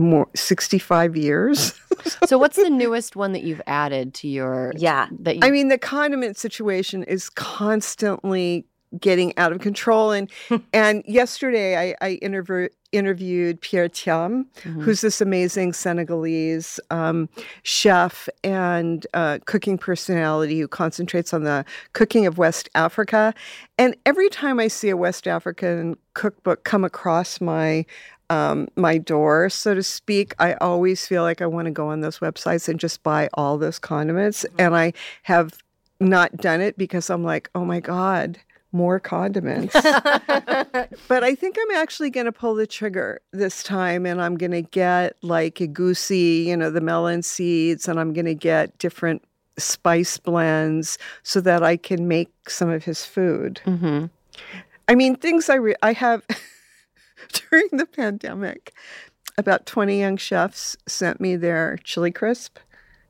more 65 years. so, what's the newest one that you've added to your? Yeah. That you, I mean, the condiment situation is constantly getting out of control. And and yesterday I, I interview, interviewed Pierre Thiam, Mhm. who's this amazing Senegalese um, chef and uh, cooking personality who concentrates on the cooking of West Africa. And every time I see a West African cookbook come across my um, my door, so to speak, I always feel like I want to go on those websites and just buy all those condiments. And I have not done it because I'm like, oh my God, more condiments. but I think I'm actually going to pull the trigger this time and I'm going to get like egusi, you know, the melon seeds, and I'm going to get different spice blends so that I can make some of his food. Mhm. I mean, things I re- I have during the pandemic. About 20 young chefs sent me their chili crisp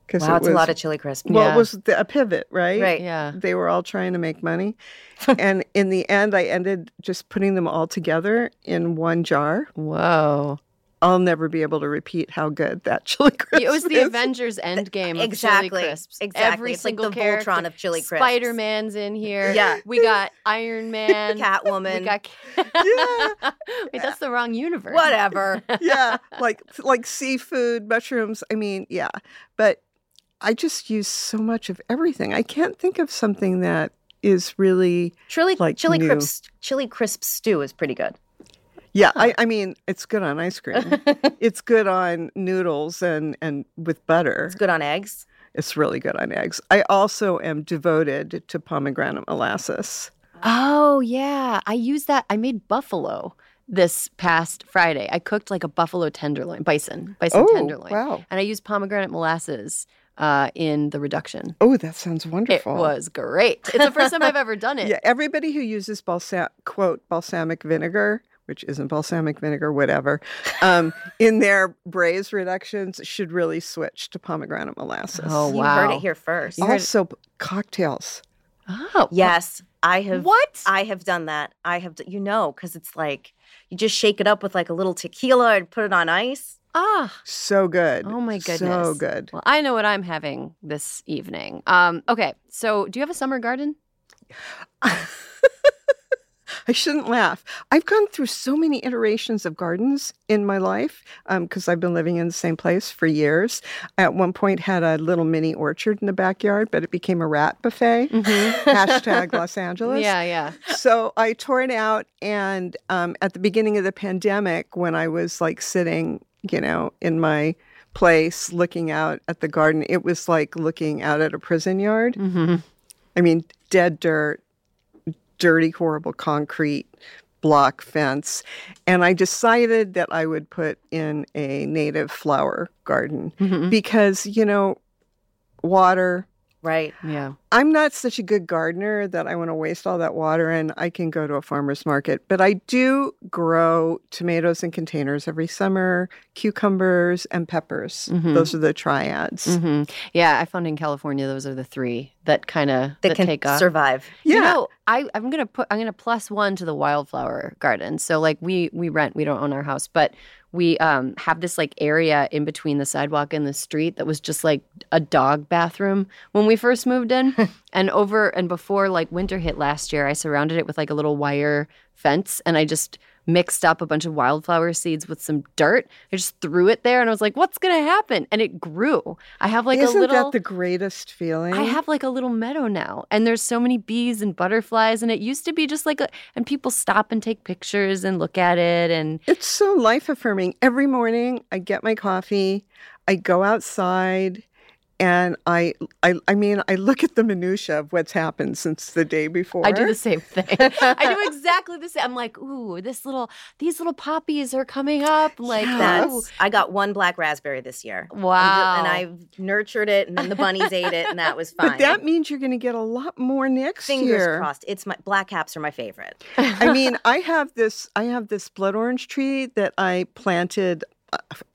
because wow, it it's was a lot of chili crisp. well, Yeah. it was the, a pivot, right? Right. Yeah. They were all trying to make money, and in the end, I ended just putting them all together in one jar. Whoa. I'll never be able to repeat how good that chili crisp It was the is. Avengers Endgame of Exactly. chili crisps. Exactly. Every It's like single the character. Voltron of chili crisps. Spider Man's in here. Yeah. We got Iron Man. Catwoman. We got. Yeah. Wait, that's the wrong universe. Whatever. yeah, like like seafood, mushrooms. I mean, yeah, but I just use so much of everything. I can't think of something that is really Chili, Like chili new. crisp, chili crisp stew is pretty good. Yeah. I, I mean, it's good on ice cream. it's good on noodles and and with butter. It's good on eggs. It's really good on eggs. I also am devoted to pomegranate molasses. Oh yeah, I used that. I made buffalo this past Friday. I cooked like a buffalo tenderloin, bison, bison Oh, tenderloin, wow. and I used pomegranate molasses uh, in the reduction. Oh, that sounds wonderful. It was great. It's the first time I've ever done it. Yeah, everybody who uses balsam quote balsamic vinegar, which isn't balsamic vinegar, whatever, um, in their braise reductions should really switch to pomegranate molasses. Oh, You heard it here first. You heard- also cocktails. Oh Yes, I have. What? I have done that. I have. You know, because it's like you just shake it up with like a little tequila and put it on ice. ah. So good. Oh my goodness. So good. Well, I know what I'm having this evening. Um, okay, so do you have a summer garden? I shouldn't laugh. I've gone through so many iterations of gardens in my life because I've been living in the same place for years. I at one point had a little mini orchard in the backyard, but it became a rat buffet. Hashtag Los Angeles. Yeah, yeah. So I tore it out, and um, at the beginning of the pandemic, when I was like sitting, you know, in my place looking out at the garden, it was like looking out at a prison yard. hmm I mean, dead dirt, dirty, horrible concrete block fence. And I decided that I would put in a native flower garden hmm because, you know, water. Right. Yeah. I'm not such a good gardener that I want to waste all that water and I can go to a farmer's market. But I do grow tomatoes in containers every summer, cucumbers and peppers. Mhm. Those are the triads. hmm Yeah, I found in California those are the three that kind of That, that, can take off. survive. Yeah. You know, I, I'm gonna put I'm gonna plus one to the wildflower garden. So like we we rent, we don't own our house, but we um have this like area in between the sidewalk and the street that was just like a dog bathroom when we first moved in. and over and before like winter hit last year, I surrounded it with like a little wire fence and I just mixed up a bunch of wildflower seeds with some dirt. I just threw it there and I was like, what's gonna happen? And it grew. I have like Isn't a little that the greatest feeling? I have like a little meadow now, and there's so many bees and butterflies, and it used to be just like a, and people stop and take pictures and look at it, and It's so life affirming. Every morning I get my coffee, I go outside, and I, I, I mean, I look at the minutia of what's happened since the day before. I do the same thing. I do exactly the same. I'm like, ooh, this little, these little poppies are coming up. Like, ooh. That's I got one black raspberry this year. wow. And I nurtured it and then the bunnies ate it and that was fine. But that means you're going to get a lot more next Fingers year. crossed. It's my black caps are my favorite. I mean, I have this I have this blood orange tree that I planted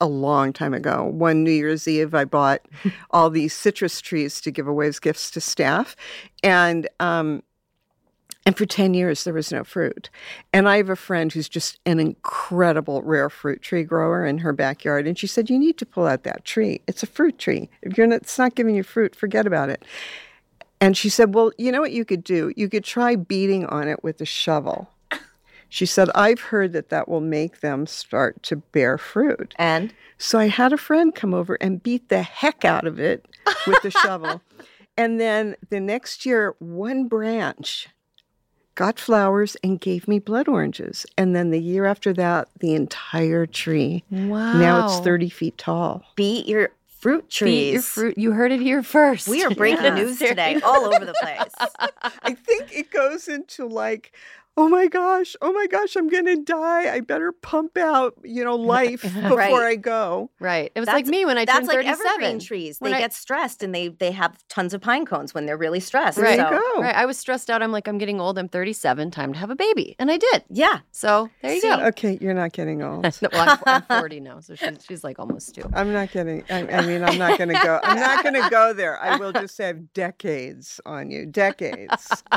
a- long time ago. One New Year's Eve, I bought all these citrus trees to give away as gifts to staff, and um, and for ten years there was no fruit. And I have a friend who's just an incredible rare fruit tree grower in her backyard, and she said, "You need to pull out that tree. It's a fruit tree. If you're not, it's not giving you fruit, forget about it." And she said, Well, you know what you could do? You could try beating on it with a shovel. She said, I've heard that that will make them start to bear fruit. And So I had a friend come over and beat the heck out of it with the shovel. And then the next year, one branch got flowers and gave me blood oranges. And then the year after that, the entire tree. wow. Now it's 30 feet tall. beat your fruit trees. Beat your fruit. You heard it here first. We are breaking Yeah. news today all over the place. I think it goes into like, oh my gosh, oh my gosh, I'm gonna die. I better pump out, you know, life before Right. I go. Right. It was like me when I That's turned like 37. evergreen trees. They I- get stressed and they they have tons of pine cones when they're really stressed. Right. There So, you go. Right. I was stressed out. I'm like, I'm getting old. I'm 37. Time to have a baby. And I did. Yeah. So there you See? go. Okay, you're not getting old. No, well, I'm, I'm 40 now. So she's, she's like almost two. I'm not getting. I, I mean, I'm not going to go. I'm not going to go there. I will just have decades on you. Decades.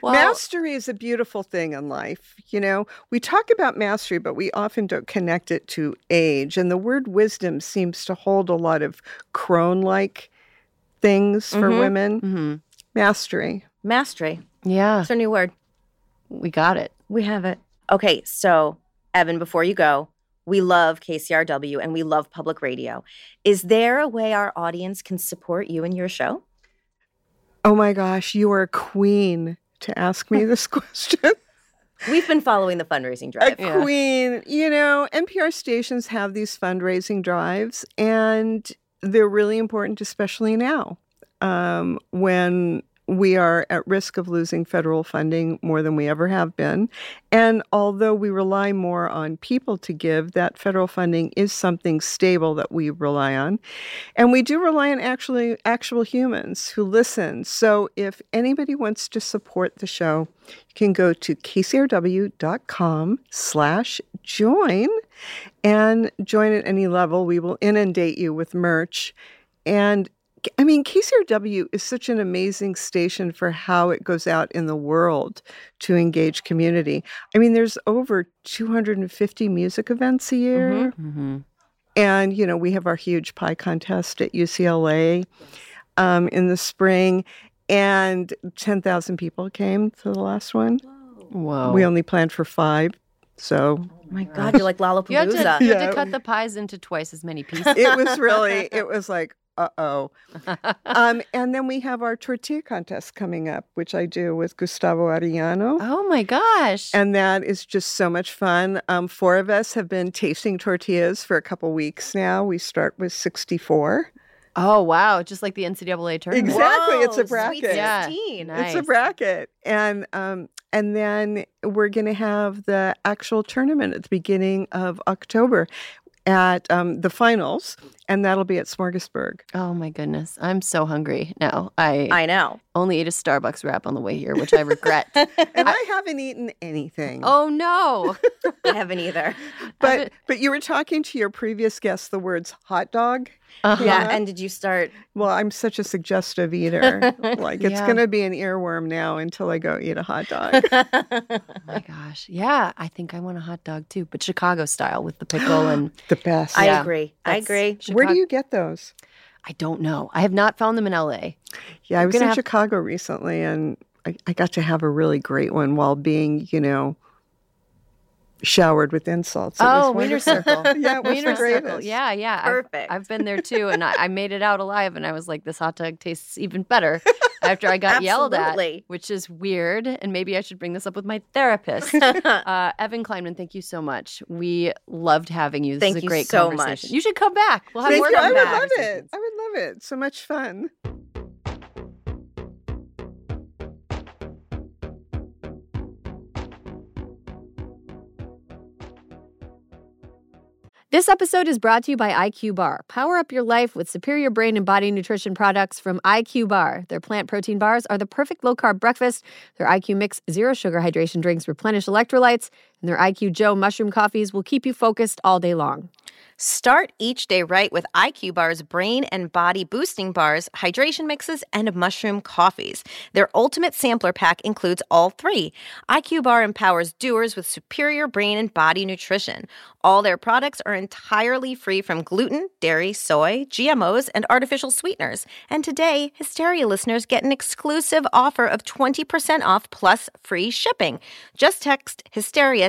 Well, mastery is a beautiful thing in life. You know, we talk about mastery, but we often don't connect it to age. And the word wisdom seems to hold a lot of crone-like things for Mhm. women. mhm. Mastery. Mastery. yeah, That's our new word. we got it. We have it. Okay, so Evan, before you go, we love KCRW and we love public radio. Is there a way our audience can support you and your show? Oh my gosh, you are a queen to ask me this question. We've been following the fundraising a drive. Yeah. queen. You know, NPR stations have these fundraising drives, and they're really important, especially now um, when we are at risk of losing federal funding more than we ever have been. And although we rely more on people to give, that federal funding is something stable that we rely on. And we do rely on actually actual humans who listen. So if anybody wants to support the show, you can go to kcrw.com slash join and join at any level. We will inundate you with merch. And I mean, KCRW is such an amazing station for how it goes out in the world to engage community. I mean, there's over 250 music events a year. Mm-hmm. And, you know, we have our huge pie contest at UCLA um, in the spring. And 10,000 people came to the last one. Whoa. We only planned for five. So Oh my God, you're like you had, to, Lollapalooza. you had Yeah. to cut the pies into twice as many pieces. it was really, it was like, uh oh. Um, and then we have our tortilla contest coming up, which I do with Gustavo Arellano. oh my gosh. And that is just so much fun. Um, four of us have been tasting tortillas for a couple weeks now. We start with 64. oh wow. Just like the NCAA tournament. Exactly, it's a bracket. Sweet Yeah. Nice. It's a bracket. And um, and then we're going to have the actual tournament at the beginning of October at um, the finals, and that'll be at Smorgasburg. Oh my goodness. I'm so hungry now. I, I know. only ate a Starbucks wrap on the way here, which I regret. And I, haven't eaten anything. oh no. I haven't either. but but you were talking to your previous guest the words hot dog. Uh-huh. Yeah. Yeah. And did you start? Well, I'm such a suggestive eater. like it's Yeah. going to be an earworm now until I go eat a hot dog. Oh my gosh. Yeah, I think I want a hot dog too, but Chicago style with the pickle and the best. I Yeah, agree. I that's- agree. Where do you get those? I don't know. I have not found them in LA. Yeah, I We're was in have- Chicago recently and I, I got to have a really great one while being, you know, showered with insults. It oh, was Wiener. Circle. yeah, it was Wiener the Circle. greatest. Yeah, yeah. I've- Perfect. I've, been there too, and I, I made it out alive, and I was like, this hot dog tastes even better after I got yelled at, which is weird, and maybe I should bring this up with my therapist. uh, Evan Kleiman, thank you so much. We loved having you. This Thank is a you so conversation. much. You should come back. We'll have Thank more you. I would love it. I would love it. So much fun. This episode is brought to you by IQ Bar. Power up your life with superior brain and body nutrition products from IQ Bar. Their plant protein bars are the perfect low carb breakfast. Their IQ Mix zero sugar hydration drinks replenish electrolytes, and their IQ Joe mushroom coffees will keep you focused all day long. Start each day right with IQ Bar's brain and body boosting bars, hydration mixes, and mushroom coffees. Their ultimate sampler pack includes all three. IQ Bar empowers doers with superior brain and body nutrition. All their products are entirely free from gluten, dairy, soy, GMOs, and artificial sweeteners. And today, Hysteria listeners get an exclusive offer of 20% off plus free shipping. Just text Hysteria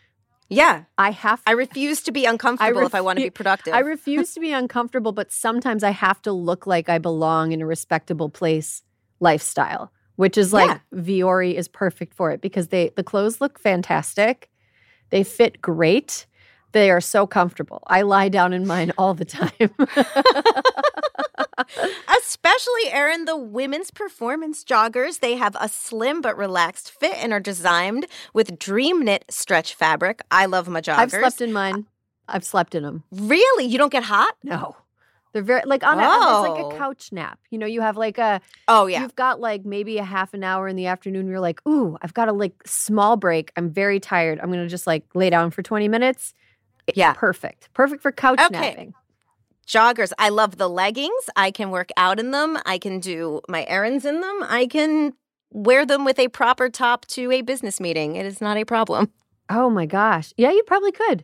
Yeah, I have I refuse to be uncomfortable if I want to be productive. I refuse to be uncomfortable, but sometimes I have to look like I belong in a respectable place lifestyle, which is like Vuori is perfect for it because they the clothes look fantastic. They fit great. They are so comfortable. I lie down in mine all the time. Especially, Erin, the women's performance joggers. They have a slim but relaxed fit and are designed with dream knit stretch fabric. I love my joggers. I've slept in mine. I've slept in them. Really? You don't get hot? No. They're very like on a, it's like Oh. a couch nap. You know, you have like a Oh, yeah. You've got like maybe a half an hour in the afternoon. You're like, ooh, I've got a like small break. I'm very tired. I'm gonna just like lay down for 20 minutes. It- Yeah. perfect. Perfect for couch Okay. napping. Joggers. I love the leggings. I can work out in them. I can do my errands in them. I can wear them with a proper top to a business meeting. It is not a problem. Oh my gosh. Yeah, you probably could.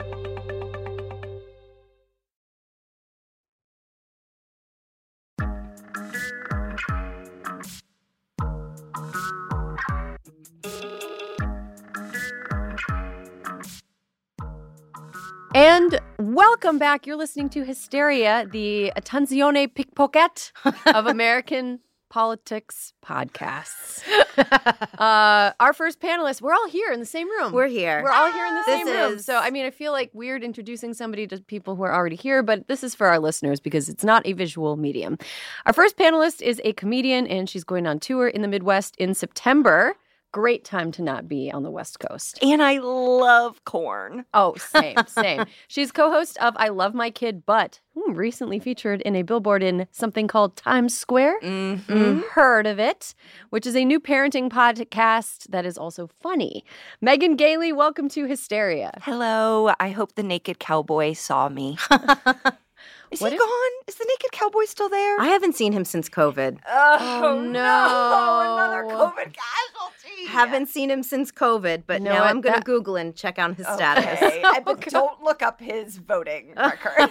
Welcome back. You're listening to Hysteria, the attenzione pickpocket of American politics podcasts. uh, our first panelist, we're all here in the same room. We're here. We're all here in the This same room. So, I mean, I feel like weird introducing somebody to people who are already here, but this is for our listeners because it's not a visual medium. Our first panelist is a comedian, and she's going on tour in the Midwest in September. Great time to not be on the West Coast. And I love corn. Oh, same, same. She's co-host of I Love My Kid, but hmm, recently featured in a billboard in something called Times Square. Mm-hmm. Heard of it, which is a new parenting podcast that is also funny. Megan Gailey, welcome to Hysteria. Hello. I hope the naked cowboy saw me. Is What he if- gone? Is the naked cowboy still there? I haven't seen him since COVID. Oh, no. Another COVID casualty. Haven't seen him since COVID, but know now what? I'm going to That- Google and check on his status. Okay. I- but don't look up his voting record.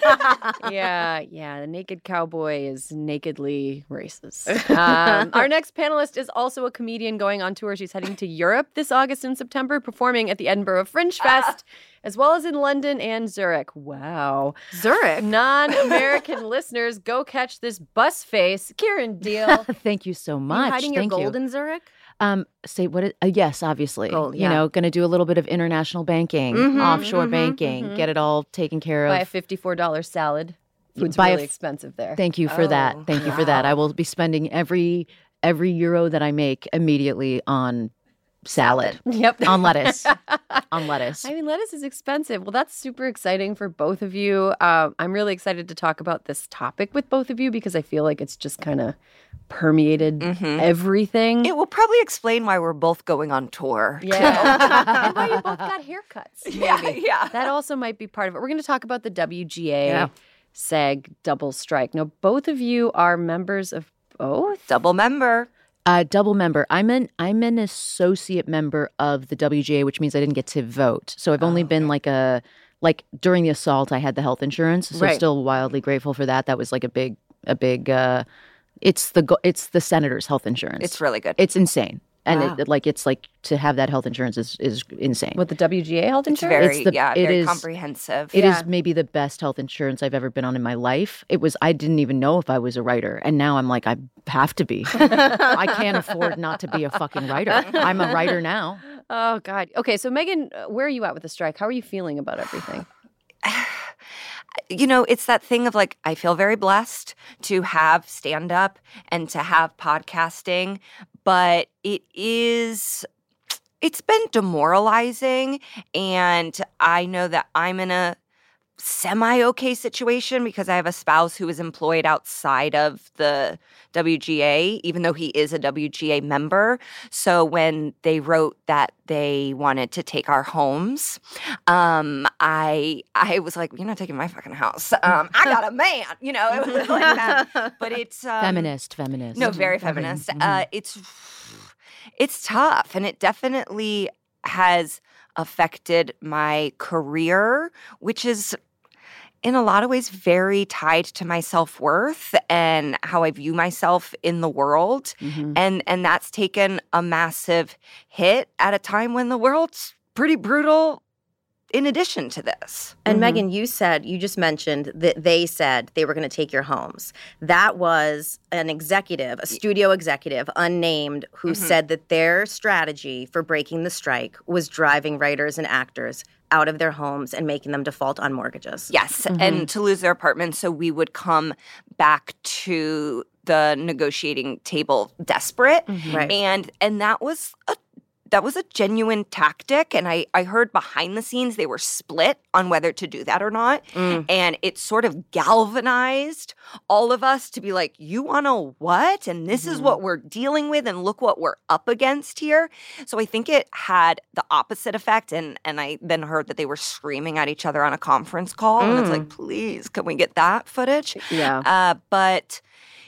yeah, yeah. The naked cowboy is nakedly racist. Um, our next panelist is also a comedian going on tour. She's heading to Europe this August and September, performing at the Edinburgh Fringe Fest, as well as in London and Zurich. Wow. Zurich. Non American listeners, go catch this bus face. Kiran Deol. Thank you so You much. hiding your gold you. in Zurich? Um, say what? It, uh, yes, obviously. Gold, You know, going to do a little bit of international banking, Mhm, offshore mhm, banking, mhm. get it all taken care of. Buy a $54 salad. Food's Buy really f- expensive there. Thank you for that. Oh, Thank you for that. I will be spending every every euro that I make immediately on salad, Yep. on lettuce, on lettuce. I mean, lettuce is expensive. Well, that's super exciting for both of you. Uh, I'm really excited to talk about this topic with both of you because I feel like it's just kind of permeated Mhm. everything. It will probably explain why we're both going on tour. yeah. and why you both got haircuts. Yeah, yeah. That also might be part of it. We're going to talk about the WGA Yeah. SAG double strike. Now, both of you are members of both. Double member. Uh, double member. I'm an I'm an associate member of the WGA, which means I didn't get to vote. So I've only been like a like during the assault, I had the health insurance. So Right. still wildly grateful for that. That was like a big a big. uh It's the go- it's the senator's health insurance. It's really good. it's insane, and Wow. it, like it's like to have that health insurance is is insane. With the WGA health It's insurance? very, It's the- yeah, it very is- comprehensive. It is Yeah. maybe the best health insurance I've ever been on in my life. It was I didn't even know if I was a writer, and now I'm like I have to be. I can't afford not to be a fucking writer. I'm a writer now. Oh God. Okay, so Megan, uh, where are you at with the strike? How are you feeling about everything? you know, it's that thing of like, I feel very blessed to have stand up and to have podcasting, but it is, it's been demoralizing. And I know that I'm in a semi okay situation because I have a spouse who is employed outside of the WGA, even though he is a WGA member. So when they wrote that they wanted to take our homes, um, I I was like, you're not taking my fucking house. Um, I got a man, you know. It was like that. But it's um, Feminist, feminist. no, very Okay. feminist. Mhm. Uh, it's it's tough, and it definitely has affected my career, which is in a lot of ways very tied to my self-worth and how I view myself in the world. Mhm. And and that's taken a massive hit at a time when the world's pretty brutal in addition to this. And Mhm. Megan, you said, you just mentioned that they said they were going to take your homes. That was an executive, a studio executive, unnamed, who Mhm. said that their strategy for breaking the strike was driving writers and actors out of their homes and making them default on mortgages. Yes, Mhm. and to lose their apartments. so we would come back to the negotiating table desperate. Right. and and that was a that was a genuine tactic and I, I heard behind the scenes they were split on whether to do that or not. Mm. and it sort of galvanized all of us to be like you want to what? And this is what we're dealing with and look what we're up against here. So i think it had the opposite effect and and i then heard that they were screaming at each other on a conference call and it's like please can we get that footage? Yeah. uh, but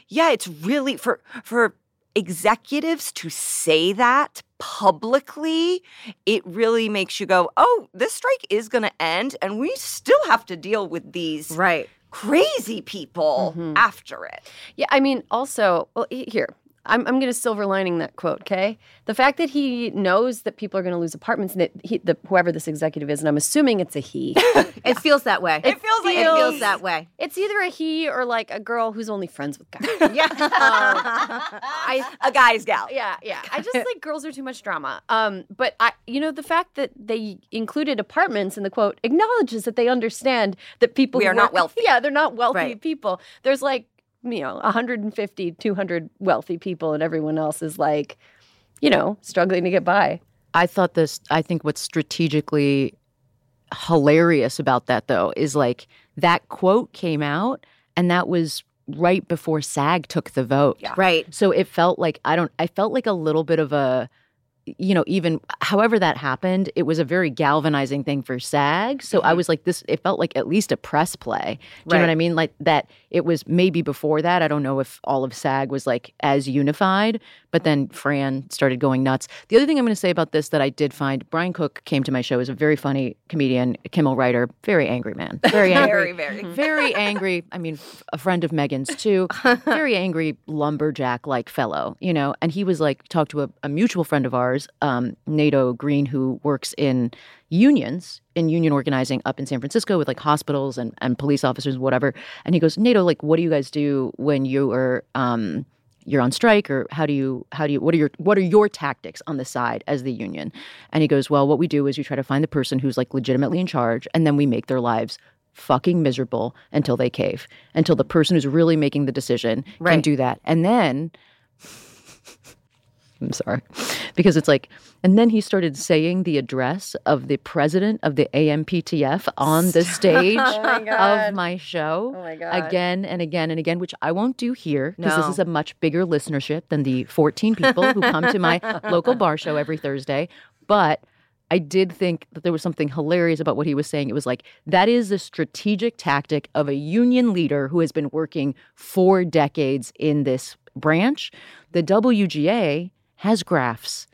yeah, it's really for for executives to say that publicly, it really makes you go, "Oh, this strike is going to end and we still have to deal with these Right. crazy people Mhm. after it." Yeah, I mean, also, well, here, I'm, I'm going to silver lining that quote, okay? The fact that he knows that people are going to lose apartments, and that he, the, whoever this executive is, and I'm assuming it's a he. It feels that way. It feels like it feels that way. it's either a he or like a girl who's only friends with guys. Yeah. I, A guy's gal. yeah, yeah. I just think girls are too much drama. Um, but I, you know, the fact that they included apartments in the quote acknowledges that they understand that people We are not wealthy. Yeah, they're not wealthy Right. people. There's like you know 150, 200 wealthy people, and everyone else is like, you know, struggling to get by. I thought this, I think what's strategically hilarious about that, though, is like that quote came out and that was right before SAG took the vote. Yeah. right. So it felt like, I don't, I felt like a little bit of a, you know, even however that happened, it was a very galvanizing thing for SAG. So I mm-hmm. was like, this, it felt like at least a press play. Do you know what I mean? Like that it was maybe before that. I don't know if all of SAG was like as unified, but then Fran started going nuts. The other thing I'm going to say about this that I did find Brian Cook came to my show is a very funny comedian, Kimmel writer, very angry man, very angry. Very, very. Very angry. I mean, a friend of Megan's too. Very angry lumberjack like fellow, you know. And he was like, talked to a, a mutual friend of ours, um, Nato Green, who works in unions, in union organizing up in San Francisco with like hospitals and, and police officers, whatever. And he goes, Nato, like, what do you guys do when you are um, you're on strike? Or how do you how do you what are your what are your tactics on the side as the union? And he goes well what we do is we try to find the person who's like legitimately in charge and then we make their lives fucking miserable until they cave until the person who's really making the decision can do that. And then I'm sorry because it's like and then he started saying the address of the president of the AMPTP on the stage of my show Oh my again and again and again, which I won't do here because No. this is a much bigger listenership than the 14 people who come to my local bar show every Thursday. But I did think that there was something hilarious about what he was saying. It was like, that is a strategic tactic of a union leader who has been working for decades in this branch. The WGA has graphs.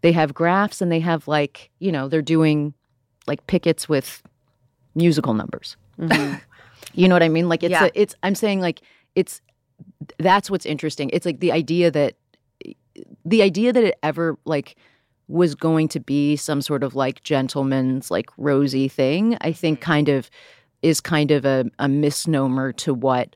They have graphs and they have, like, you know, they're doing like pickets with musical numbers. Mm-hmm. You know what I mean? Like it's Yeah. a, it's I'm saying like it's that's what's interesting. It's like the idea that the idea that it ever like was going to be some sort of like gentleman's like rosy thing, I think mm-hmm. kind of is kind of a, a misnomer to what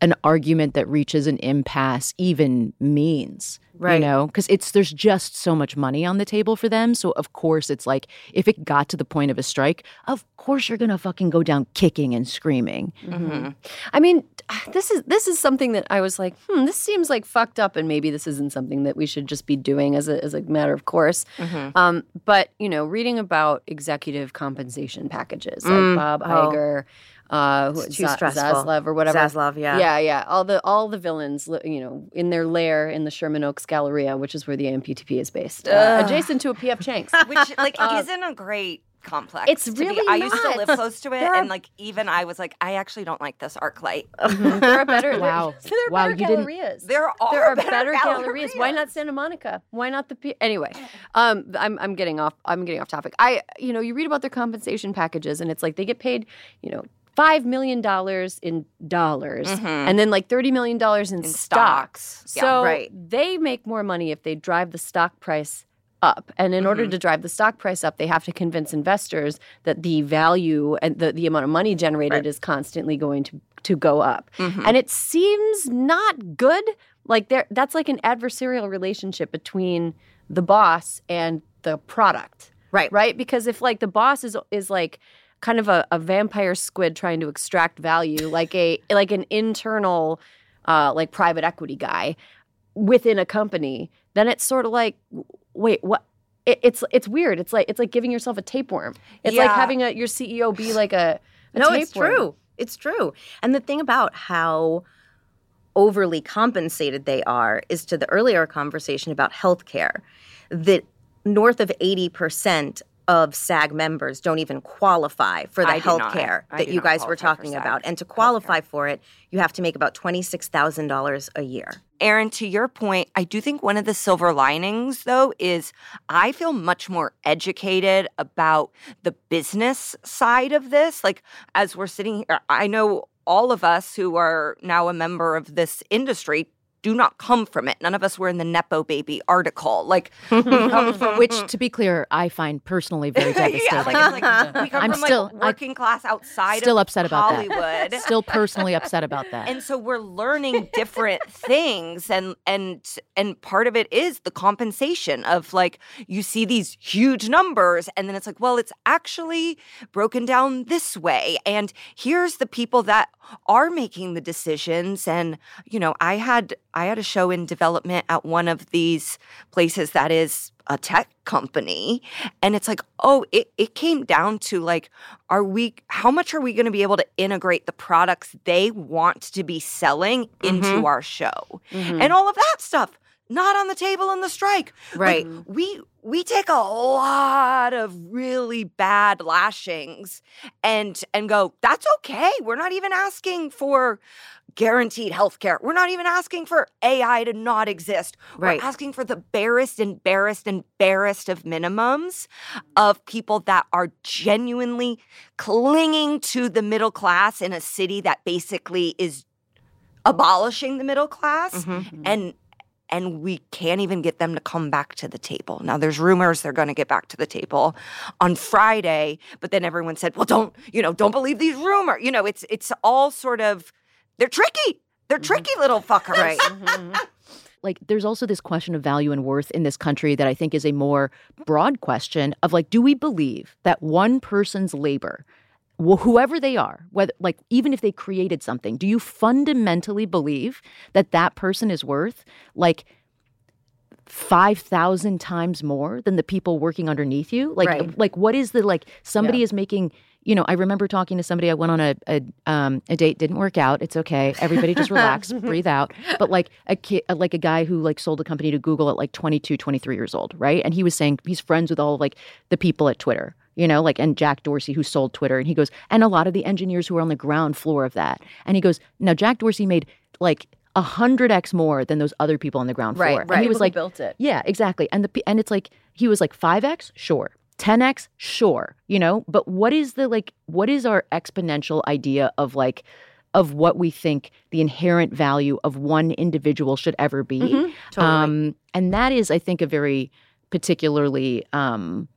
an argument that reaches an impasse even means. You Right. know, because it's there's just so much money on the table for them. So of course it's like if it got to the point of a strike, of course you're gonna fucking go down kicking and screaming. Mm-hmm. I mean, this is this is something that I was like, hmm, this seems like fucked up, and maybe this isn't something that we should just be doing as a as a matter of course. Mm-hmm. Um, but you know, reading about executive compensation packages like Mm, Bob oh. Iger, uh, It's too Za- stressful. Zaslav or whatever. Zaslav, yeah. yeah, yeah. All the all the villains, you know, in their lair in the Sherman Oaks Galleria, which is where the AMPTP is based, uh, adjacent to a PF Chang's. Which like Uh, isn't a great complex. it's to be- really I used to live close to it, are- and like even I was like, I actually don't like this ArcLight. there are better. Wow. There, there are Wow, better gallerias. There are there are better better, gallerias. gallerias. Why not Santa Monica? Why not the P- anyway? Um, I'm I'm getting off. I'm getting off topic. I you know you read about their compensation packages and it's like they get paid you know five million dollars in dollars, Mhm. and then like thirty million dollars in, In stocks. stocks. Yeah, So right. they make more money if they drive the stock price up. And in order Mhm. to drive the stock price up, they have to convince investors that the value and the, the amount of money generated Right. is constantly going to, to go up. Mhm. And it seems not good. Like there that's like an adversarial relationship between the boss and the product. Right. Right? Because if like the boss is is like kind of a, a vampire squid trying to extract value, like a like an internal uh, like private equity guy within a company, then it's sort of like, wait, what? It, it's it's weird. It's like it's like giving yourself a tapeworm. It's like having a your CEO be like a, a no, it's true. It's true. And the thing about how overly compensated they are is to the earlier conversation about healthcare, that north of 80% of SAG members don't even qualify for the health healthcare I that you guys were talking about. And to qualify for it, you have to make about $26,000 a year. Erin, to your point, I do think one of the silver linings, though, is I feel much more educated about the business side of this. Like, as we're sitting here, I know all of us who are now a member of this industry do not come from it. None of us were in the Nepo Baby article. Like, come from. Which, to be clear, I find personally very devastating. yeah, like, like we come I'm from still- like I- working class outside still of upset about that. Still personally upset about that. and so we're learning different things and and and part of it is the compensation of like you see these huge numbers and then it's like well it's actually broken down this way and here's the people that are making the decisions and you know i had i had a show in development at one of these places that is a tech company. And it's like oh it, it came down to like are we how much are we going to be able to integrate the products they want to be selling into mm-hmm. our show? Mm-hmm. And all of that stuff not on the table in the strike. Like, Right. we we take a lot of really bad lashings and and go that's okay. We're not even asking for guaranteed health care we're not even asking for ai to not exist Right. we're asking for the barest and barest and barest of minimums of people that are genuinely clinging to the middle class in a city that basically is abolishing the middle class Mm-hmm. and and we can't even get them to come back to the table. Now there's rumors they're going to get back to the table on Friday, but then everyone said, "Well, don't, you know, don't believe these rumors." You know, it's it's all sort of they're tricky. They're mm-hmm. tricky little fuckers. Right. Mm-hmm, mm-hmm. like there's also this question of value and worth in this country that I think is a more broad question of like do we believe that one person's labor wh- whoever they are whether like even if they created something do you fundamentally believe that that person is worth like 5000 times more than the people working underneath you like Right. like what is the like somebody is making you know, I remember talking to somebody. I went on a a, um, a date, didn't work out. It's okay. Everybody just relax, breathe out. But like a kid, like a guy who like sold a company to Google at like 22, 23 years old, right? And he was saying he's friends with all of, like the people at Twitter, you know, like and Jack Dorsey who sold Twitter, and he goes, and a lot of the engineers who are on the ground floor of that. And he goes, now Jack Dorsey made like a hundred x more than those other people on the ground floor. right. And he was People like, built it. yeah, exactly. And the and it's like he was like five x, sure. 10x, sure. You know, but what is the like? What is our exponential idea of like? Of what we think the inherent value of one individual should ever be, Mm-hmm. Totally. um, and that is, I think, a very particularly um,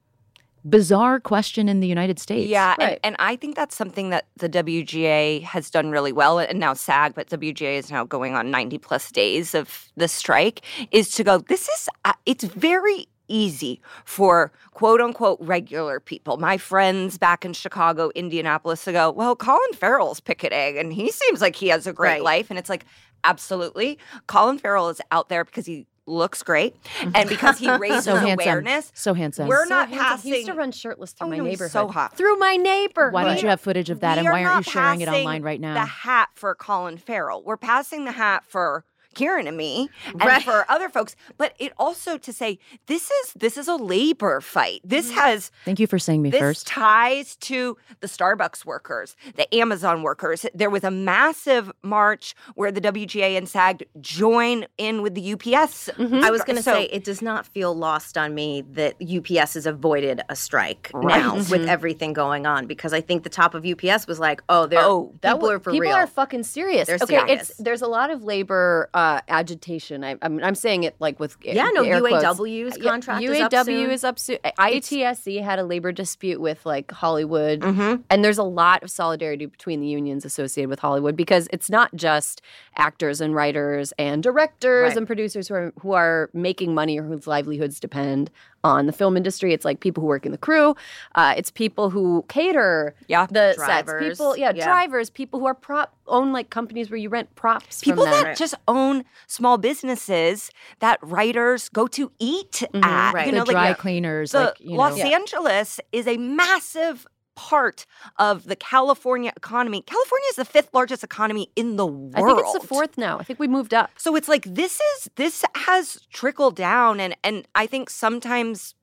bizarre question in the United States. Yeah, Right. and, and I think that's something that the WGA has done really well, and now SAG, but WGA is now going on 90 plus days of the strike, is to go, this is, uh, it's very easy for quote unquote regular people, my friends back in Chicago, Indianapolis, to go, well, Colin Farrell's picketing, and he seems like he has a great Right. life. And it's like, absolutely. Colin Farrell is out there because he looks great mm-hmm. and because he raises so handsome, awareness. so handsome. We're So not handsome. He used to run shirtless through Oh, my no, neighborhood. so hot. Through my neighborhood. why don't you have footage of that, and why aren't you sharing it online right now? The hat for Colin Farrell. We're passing the hat for Kiran and me and Right. for other folks, but it also to say this is this is a labor fight. This mm. has Thank you for saying me this first. ties to the Starbucks workers, the Amazon workers. There was a massive march where the WGA and SAG join in with the UPS. Mm-hmm. I was going to So- say it does not feel lost on me that UPS has avoided a strike now Right. with everything going on because I think the top of UPS was like, oh, they're Oh, people wa- are for people real. are fucking serious. They're okay, serious. it's there's a lot of labor uh, agitation. I, I'm I'm saying it like with yeah, no, air quotes. UAW's Yeah, contract UAW is up soon. is up soon. IATSE had a labor dispute with like Hollywood, Mhm. and there's a lot of solidarity between the unions associated with Hollywood because it's not just actors and writers and directors Right. and producers who are who are making money or whose livelihoods depend on the film industry. It's like people who work in the crew. Uh, it's people who cater Yeah. the Drivers. sets. People, yeah, Yeah. drivers. People who are prop own like companies where you rent props. People from them. that just own small businesses that writers go to eat at. right. You the know, like dry yeah. cleaners, the like you Los know. Angeles is a massive part of the California economy. California is the fifth largest economy in the world. I think it's the fourth now. I think we moved up. So it's like this is this has trickled down and and I think sometimes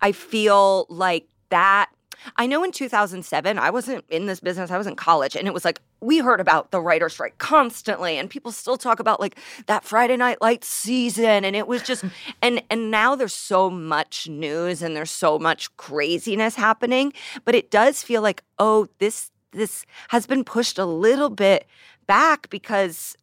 I feel like that I know in 2007 I wasn't in this business I was in college and it was like we heard about the writer strike constantly and people still talk about like that Friday night lights season and it was just and and now there's so much news and there's so much craziness happening but it does feel like oh this this has been pushed a little bit back because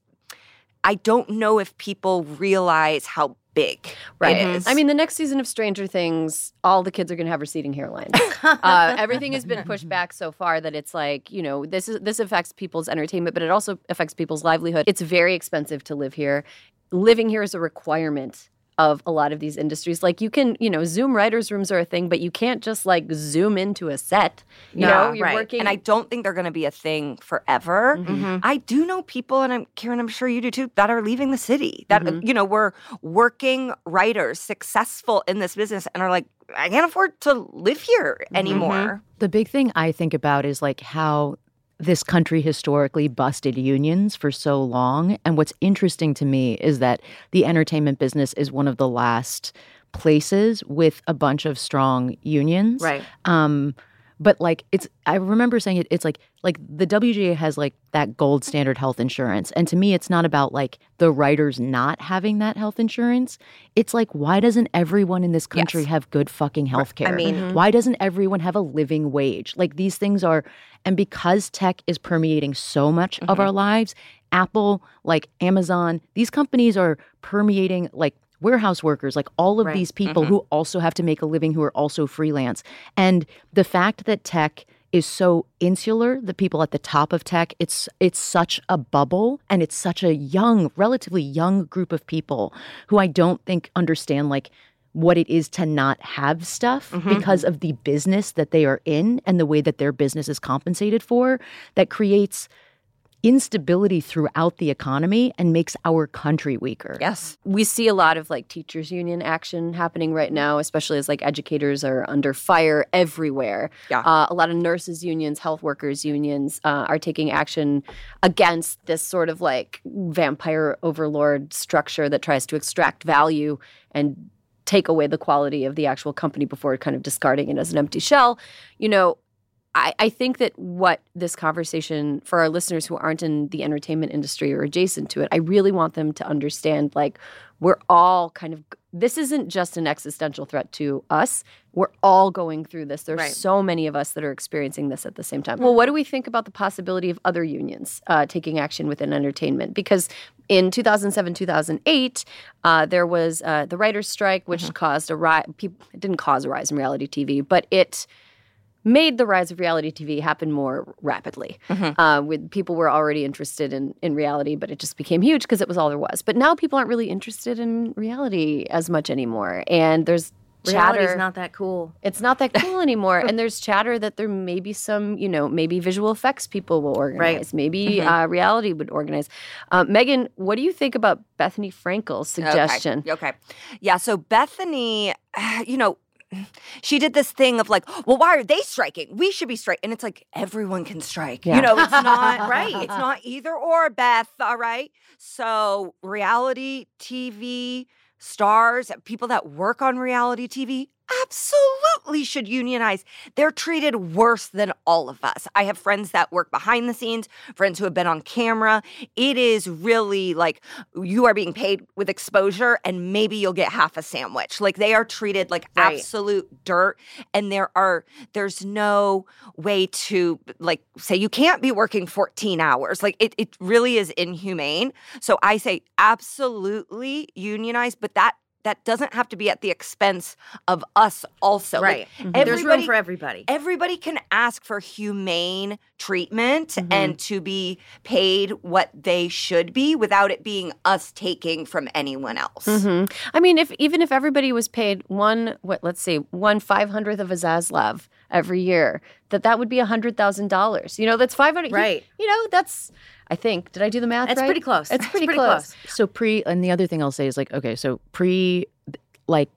I don't know if people realize how big Right. it is. I mean, the next season of Stranger Things, all the kids are going to have receding hairlines. uh, everything has been pushed back so far that it's like, you know, this is this affects people's entertainment, but it also affects people's livelihood. It's very expensive to live here. Living here is a requirement of a lot of these industries. Like you can, you know, Zoom writers' rooms are a thing, but you can't just like zoom into a set. You No, know, you're right. working. and I don't think they're going to be a thing forever. Mm-hmm. I do know people, and I'm Kiran. I'm sure you do too, that are leaving the city. That Mm-hmm. you know we're working writers, successful in this business, and are like, I can't afford to live here Mm-hmm. anymore. The big thing I think about is like how this country historically busted unions for so long. And what's interesting to me is that the entertainment business is one of the last places with a bunch of strong unions. Right. Um, but like it's I remember saying it it's like like the WGA has like that gold standard health insurance. And to me it's not about like the writers not having that health insurance. It's like why doesn't everyone in this country Yes. have good fucking health care? I mean- mm-hmm. why doesn't everyone have a living wage? Like these things are and because tech is permeating so much of mm-hmm. our lives, Apple, like Amazon, these companies are permeating like warehouse workers, like all of Right. these people mm-hmm. who also have to make a living who are also freelance. And the fact that tech is so insular, the people at the top of tech, it's it's such a bubble and it's such a young, relatively young group of people who I don't think understand like what it is to not have stuff mm-hmm, because mm-hmm. of the business that they are in and the way that their business is compensated for that creates instability throughout the economy and makes our country weaker. Yes. we see a lot of like teachers union action happening right now especially as like educators are under fire everywhere Yeah. uh, a lot of nurses unions health workers unions uh, are taking action against this sort of like vampire overlord structure that tries to extract value and take away the quality of the actual company before kind of discarding it as an empty shell you know I, I think that what this conversation for our listeners who aren't in the entertainment industry or adjacent to it, I really want them to understand like we're all kind of this isn't just an existential threat to us. We're all going through this. There's Right. so many of us that are experiencing this at the same time. Well, what do we think about the possibility of other unions uh, taking action within entertainment? Because in 2007, 2008, uh, there was uh, the writers' strike, which caused a rise. People, it didn't cause a rise in reality TV, but it made the rise of reality TV happen more rapidly. Uh, with people were already interested in in reality, but it just became huge because it was all there was. But now people aren't really interested in reality as much anymore, and there's Reality's chatter. not that cool. it's not that cool anymore, and there's chatter that there may be some, you know, maybe visual effects people will organize, maybe uh, reality would organize. Uh, Megan, what do you think about Bethenny Frankel's suggestion? Okay. okay. Yeah. So Bethenny, you know, she did this thing of like, well, why are they striking? We should be striking. And it's like everyone can strike. Yeah. You know, it's not Right. It's not either or, Beth. All right. So reality TV stars, people that work on reality TV. Absolutely should unionize. They're treated worse than all of us. I have friends that work behind the scenes, friends who have been on camera. It is really like you are being paid with exposure and maybe you'll get half a sandwich. Like they are treated like Right. absolute dirt and there are there's no way to like say you can't be working 14 hours. Like it it really is inhumane. So I say absolutely unionize, but that that doesn't have to be at the expense of us also. Like, right. There's room for everybody. everybody can ask for humane treatment Mm-hmm. and to be paid what they should be without it being us taking from anyone else. hmm I mean, if even if everybody was paid one, what let's say one five hundredth of a Zaslav every year, that that would be a hundred thousand dollars. You know, that's five hundred. Right. You know, that's. I think. Did I do the math It's right? pretty close. It's It's pretty, pretty close. So pre, and the other thing I'll say is like, okay, so pre, like,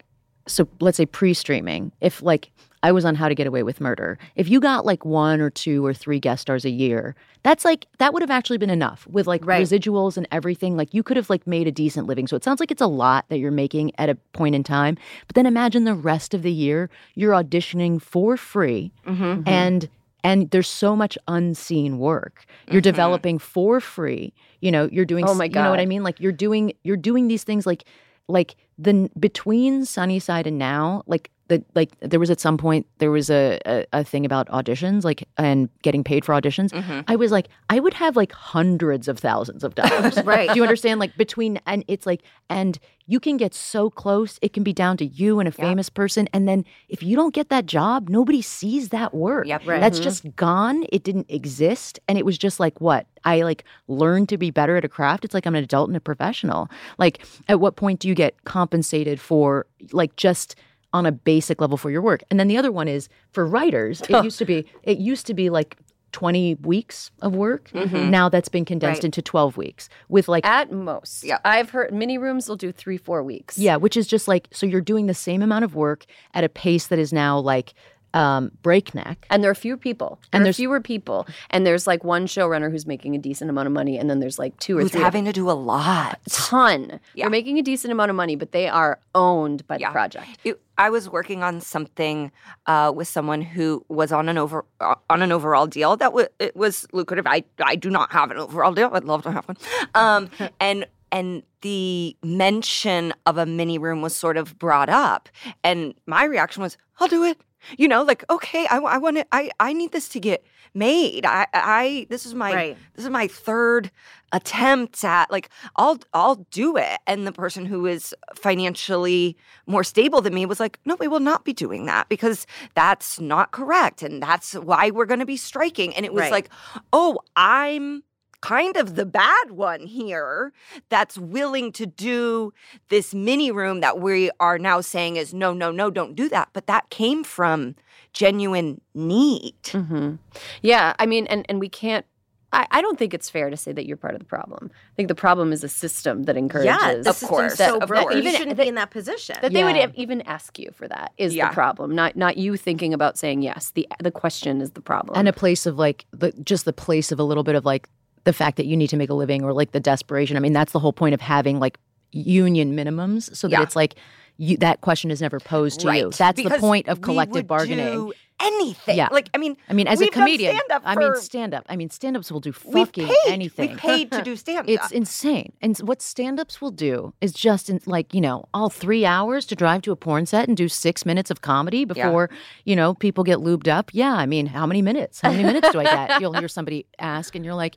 so let's say pre-streaming. If like I was on How to Get Away with Murder, if you got like one or two or three guest stars a year, that's like that would have actually been enough with like Right. residuals and everything. Like you could have like made a decent living. So it sounds like it's a lot that you're making at a point in time. But then imagine the rest of the year you're auditioning for free Mm-hmm. and and there's so much unseen work. You're mm-hmm. developing for free you know you're doing Oh my you know what i mean? Like you're doing you're doing these things like like the between sunnyside and now like the like there was at some point there was a, a, a thing about auditions like and getting paid for auditions. Mm-hmm. i was like i would have like hundreds of thousands of dollars. Right. do you understand? Like between and it's like and you can get so close it can be down to you and a famous person and then if you don't get that job nobody sees that work. Yep. Right. that's just gone. It didn't exist and it was just like what? I like learned to be better at a craft. It's like i'm an adult and a professional. Like at what point do you get compensated for like just on a basic level for your work and then the other one is for writers it used to be it used to be like 20 weeks of work mm-hmm. now that's been condensed Right. into 12 weeks with like At most. Yeah. I've heard mini rooms will do three, four weeks. yeah, which is just like so you're doing the same amount of work at a pace that is now like um, breakneck. And there are fewer people. And And there's- fewer people. And there's like one showrunner who's making a decent amount of money, and then there's like two or Who's three. having to do a lot. ton. Yeah. They're making a decent amount of money, but they are owned by Yeah. the project. It- I was working on something uh, with someone who was on an over uh, on an overall deal that was it was lucrative. I I do not have an overall deal. I'd love to have one. Um, and and the mention of a mini room was sort of brought up, and my reaction was, "I'll do it." You know, like okay, I, I want to. I I need this to get made. I I this is my Right. this is my third attempt at like I'll I'll do it. And the person who is financially more stable than me was like, no, we will not be doing that because that's not correct. And that's why we're gonna be striking. And it was Right. like, oh, I'm kind of the bad one here that's willing to do this mini room that we are now saying is no, no, no, don't do that. But that came from genuine need. hmm Yeah, I mean, and and we can't. I, I don't think it's fair to say that you're part of the problem. I think the problem is a system that encourages. Yeah, the Of system's course, so of broken. course. You Even- shouldn't that- be in that position. that they would Yeah. even ask you for that is Yeah. the problem, not not you thinking about saying yes. The the question is the problem. and a place of like the just the place of a little bit of like the fact that you need to make a living or like the desperation. I mean, that's the whole point of having like union minimums so that Yeah. it's like you that question is never posed to you. Right. That's the point of collective bargaining. do anything. Yeah. Like, I mean, I mean, as a comedian, stand-up I mean, stand up. I mean, stand ups will do we've fucking paid. anything. We paid to do stand up. It's insane. And what stand ups will do is just in, like, you know, all three hours to drive to a porn set and do six minutes of comedy before, you know, people get lubed up. Yeah. I mean, how many minutes? How many minutes do I get? You'll hear somebody ask and you're like,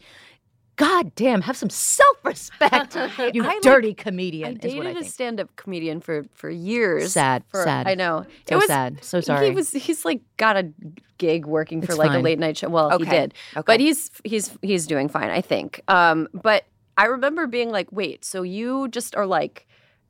God damn, have some self respect, you I like- dirty I comedian. is what I dated a stand-up comedian for for years. Sad, for- sad. I know. So sad. So sorry. He was he's like got a gig working for It's like a late night show. Well, he did, Okay. but he's he's he's doing fine, I think. Um, but I remember being like, wait, so you just are like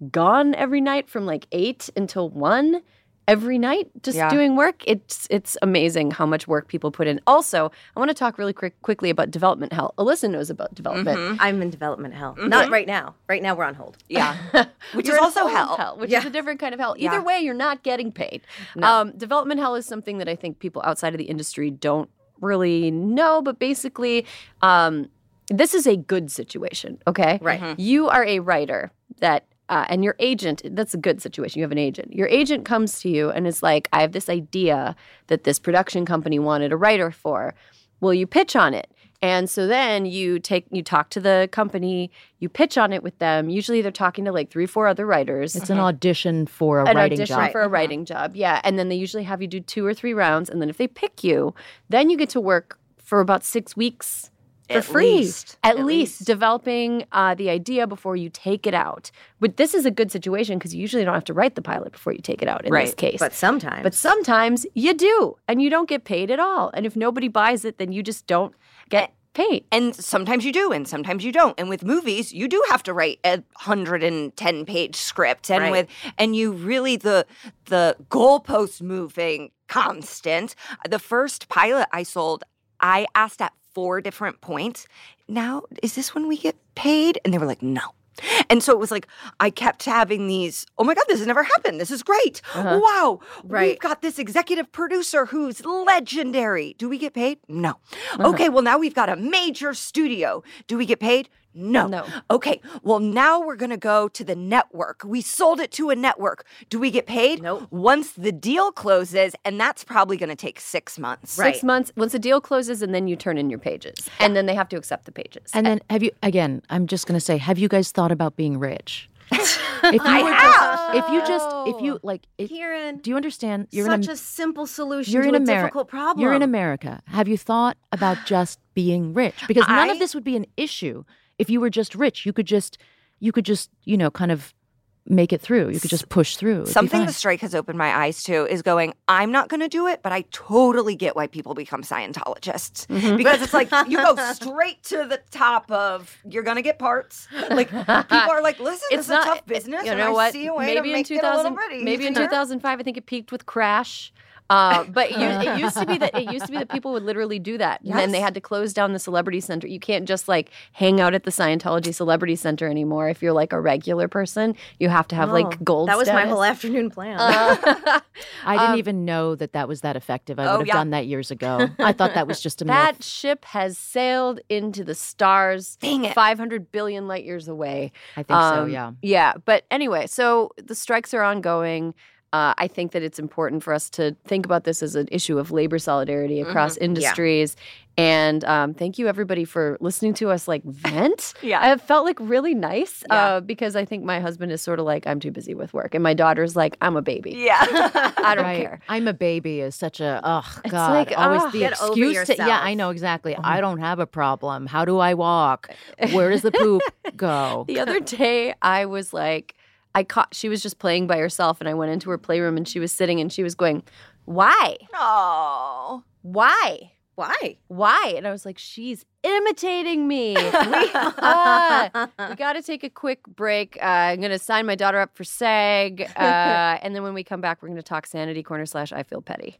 gone every night from like eight until one? Every night just Yeah. doing work. It's it's amazing how much work people put in. Also, I want to talk really quick quickly about development hell. Alyssa knows about development. I'm in development hell. Not right now. Right now we're on hold. Yeah. Which You're is also old hell. which Yeah. is a different kind of hell. Yeah. Either way, you're not getting paid. Um, development hell is something that I think people outside of the industry don't really know, but basically, um, this is a good situation. Okay, Right. You are a writer that. Uh, and your agent, that's a good situation. You have an agent. Your agent comes to you and is like, I have this idea that this production company wanted a writer for. Will you pitch on it? And so then you take you talk to the company, you pitch on it with them. Usually they're talking to like three, four other writers. It's an audition for a an writing audition job. for a writing job. Yeah. And then they usually have you do two or three rounds. And then if they pick you, then you get to work for about six weeks for At free. least. At, At least, least. developing uh, the idea before you take it out. But this is a good situation because you usually don't have to write the pilot before you take it out in this case. But sometimes. But sometimes you do, and you don't get paid at all. And if nobody buys it, then you just don't get paid. And sometimes you do, and sometimes you don't. And with movies, you do have to write a hundred and ten page script, and Right. with and you really the the goalpost moving constant. The first pilot I sold, I asked at four different points. Now, is this when we get paid? And they were like, no. And so it was like I kept having these. Oh my god, this has never happened. This is great. Uh-huh. Wow, Right. We've got this executive producer who's legendary. Do we get paid? No. Uh-huh. Okay, well now we've got a major studio. Do we get paid? No. No. Okay, well now we're gonna go to the network. We sold it to a network. Do we get paid? Nope. Once the deal closes, and that's probably gonna take six months. Right. Six months, once the deal closes, and then you turn in your pages. And then they have to accept the pages. And then have you again? I'm just going to say, have you guys thought about being rich? if you I were have. just, if you just, if you oh. like, if, Kiran, do you understand? You're such in a simple solution you're to in a America. difficult problem. You're in America. Have you thought about just being rich? Because none I- of this would be an issue if you were just rich. You could just, you could just, you know, kind of make it through. You could just push through. It'd Something the strike has opened my eyes to is going, I'm not going to do it, but I totally get why people become Scientologists. Mm-hmm. Because it's like you go straight to the top of, you're going to get parts. Like people are like, listen, it's not a tough business. You know I what? see a way maybe in make it a 2000, little maybe in 2005, I think it peaked with Crash. Uh, but you, it used to be that it used to be that people would literally do that, and then they had to close down the Celebrity Center. You can't just like hang out at the Scientology Celebrity Center anymore. If you're like a regular person, you have to have Oh, like gold. That was my whole afternoon plan. Uh, I didn't Um, even know that that was that effective. I Oh, would have yeah. done that years ago. I thought that was just a that myth. ship has sailed into the stars. Dang it. 500 billion light years away. I think so. Um, Yeah. Yeah. But anyway, so the strikes are ongoing. Uh, I think that it's important for us to think about this as an issue of labor solidarity across industries. And um, thank you, everybody, for listening to us like vent. Yeah. It felt like really nice Yeah. uh, because I think my husband is sort of like, I'm too busy with work. And my daughter's like, I'm a baby. Yeah. I don't right. care. I'm a baby is such a oh It's god. like, always ah, the get over excuse to yeah. I know exactly. I don't have a problem. How do I walk? Where does the poop go? The other day, I was like, I caught, she was just playing by herself, and I went into her playroom and she was sitting and she was going, Why? Oh. Why? Why? Why? And I was like, She's imitating me. we uh, we got to take a quick break. Uh, I'm going to sign my daughter up for SAG. Uh, and then when we come back, we're going to talk Sanity Corner slash I Feel Petty.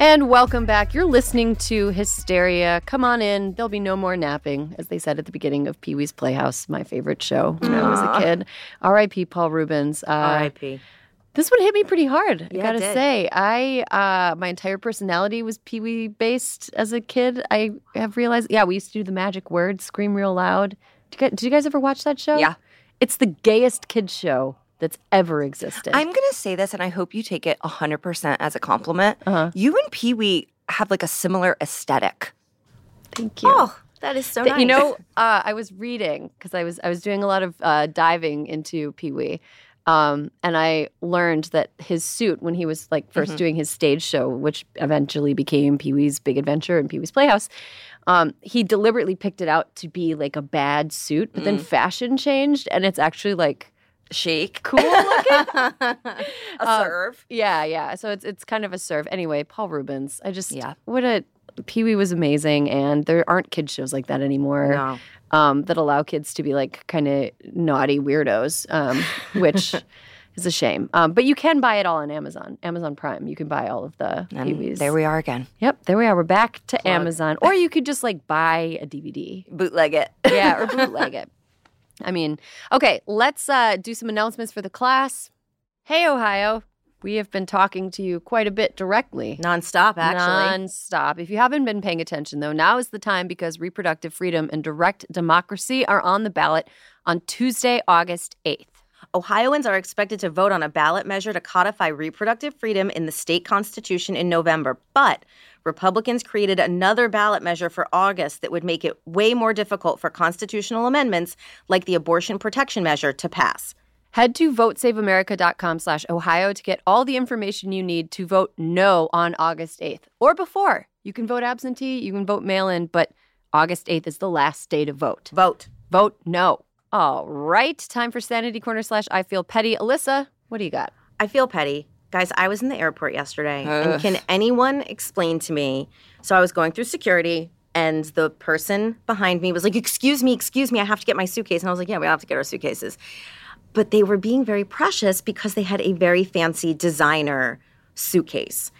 And welcome back. You're listening to Hysteria. Come on in. There'll be no more napping, as they said at the beginning of Pee Wee's Playhouse, my favorite show when I was a kid. R.I.P. Paul Reubens. Uh, R.I.P. This one hit me pretty hard. I Yeah, it gotta say, I uh, my entire personality was Pee Wee based as a kid. I have realized. Yeah, we used to do the magic word, scream real loud. Did you guys, did you guys ever watch that show? Yeah. it's the gayest kids show that's ever existed. I'm going to say this, and I hope you take it 100% as a compliment. Uh-huh. You and Pee Wee have like a similar aesthetic. Thank you. Oh, that is so Th- nice. You know, uh, I was reading because I was I was doing a lot of uh, diving into Pee Wee, um, and I learned that his suit when he was like 1st doing his stage show, which eventually became Pee Wee's Big Adventure and Pee Wee's Playhouse, um, he deliberately picked it out to be like a bad suit, but then fashion changed, and it's actually like Shake. cool looking. A Uh, serve. Yeah, yeah. So it's it's kind of a serve. Anyway, Paul Reubens. I just Yeah. what a Pee Wee was amazing, and there aren't kid shows like that anymore. No. Um, that allow kids to be like kind of naughty weirdos, um, which is a shame. Um, but you can buy it all on Amazon, Amazon Prime. You can buy all of the Pee-wees. there we are again. Yep, there we are. We're back to Amazon, or you could just like buy a DVD. Bootleg it. Yeah, or bootleg it. I mean, okay, let's uh, do some announcements for the class. Hey, Ohio, we have been talking to you quite a bit directly. Nonstop, actually. Nonstop. If you haven't been paying attention, though, now is the time because reproductive freedom and direct democracy are on the ballot on Tuesday, August 8th. Ohioans are expected to vote on a ballot measure to codify reproductive freedom in the state constitution in November. But Republicans created another ballot measure for August that would make it way more difficult for constitutional amendments like the abortion protection measure to pass. Head to votesaveamerica.com slash Ohio to get all the information you need to vote no on August 8th or before. You can vote absentee, you can vote mail in, but August 8th is the last day to vote. Vote. Vote no. All right, time for Sanity Corner slash I Feel Petty. Alyssa, what do you got? I feel petty. Guys, I was in the airport yesterday, and can anyone explain to me? So I was going through security, and the person behind me was like, Excuse me, excuse me, I have to get my suitcase. And I was like, Yeah, we all have to get our suitcases. But they were being very precious because they had a very fancy designer suitcase.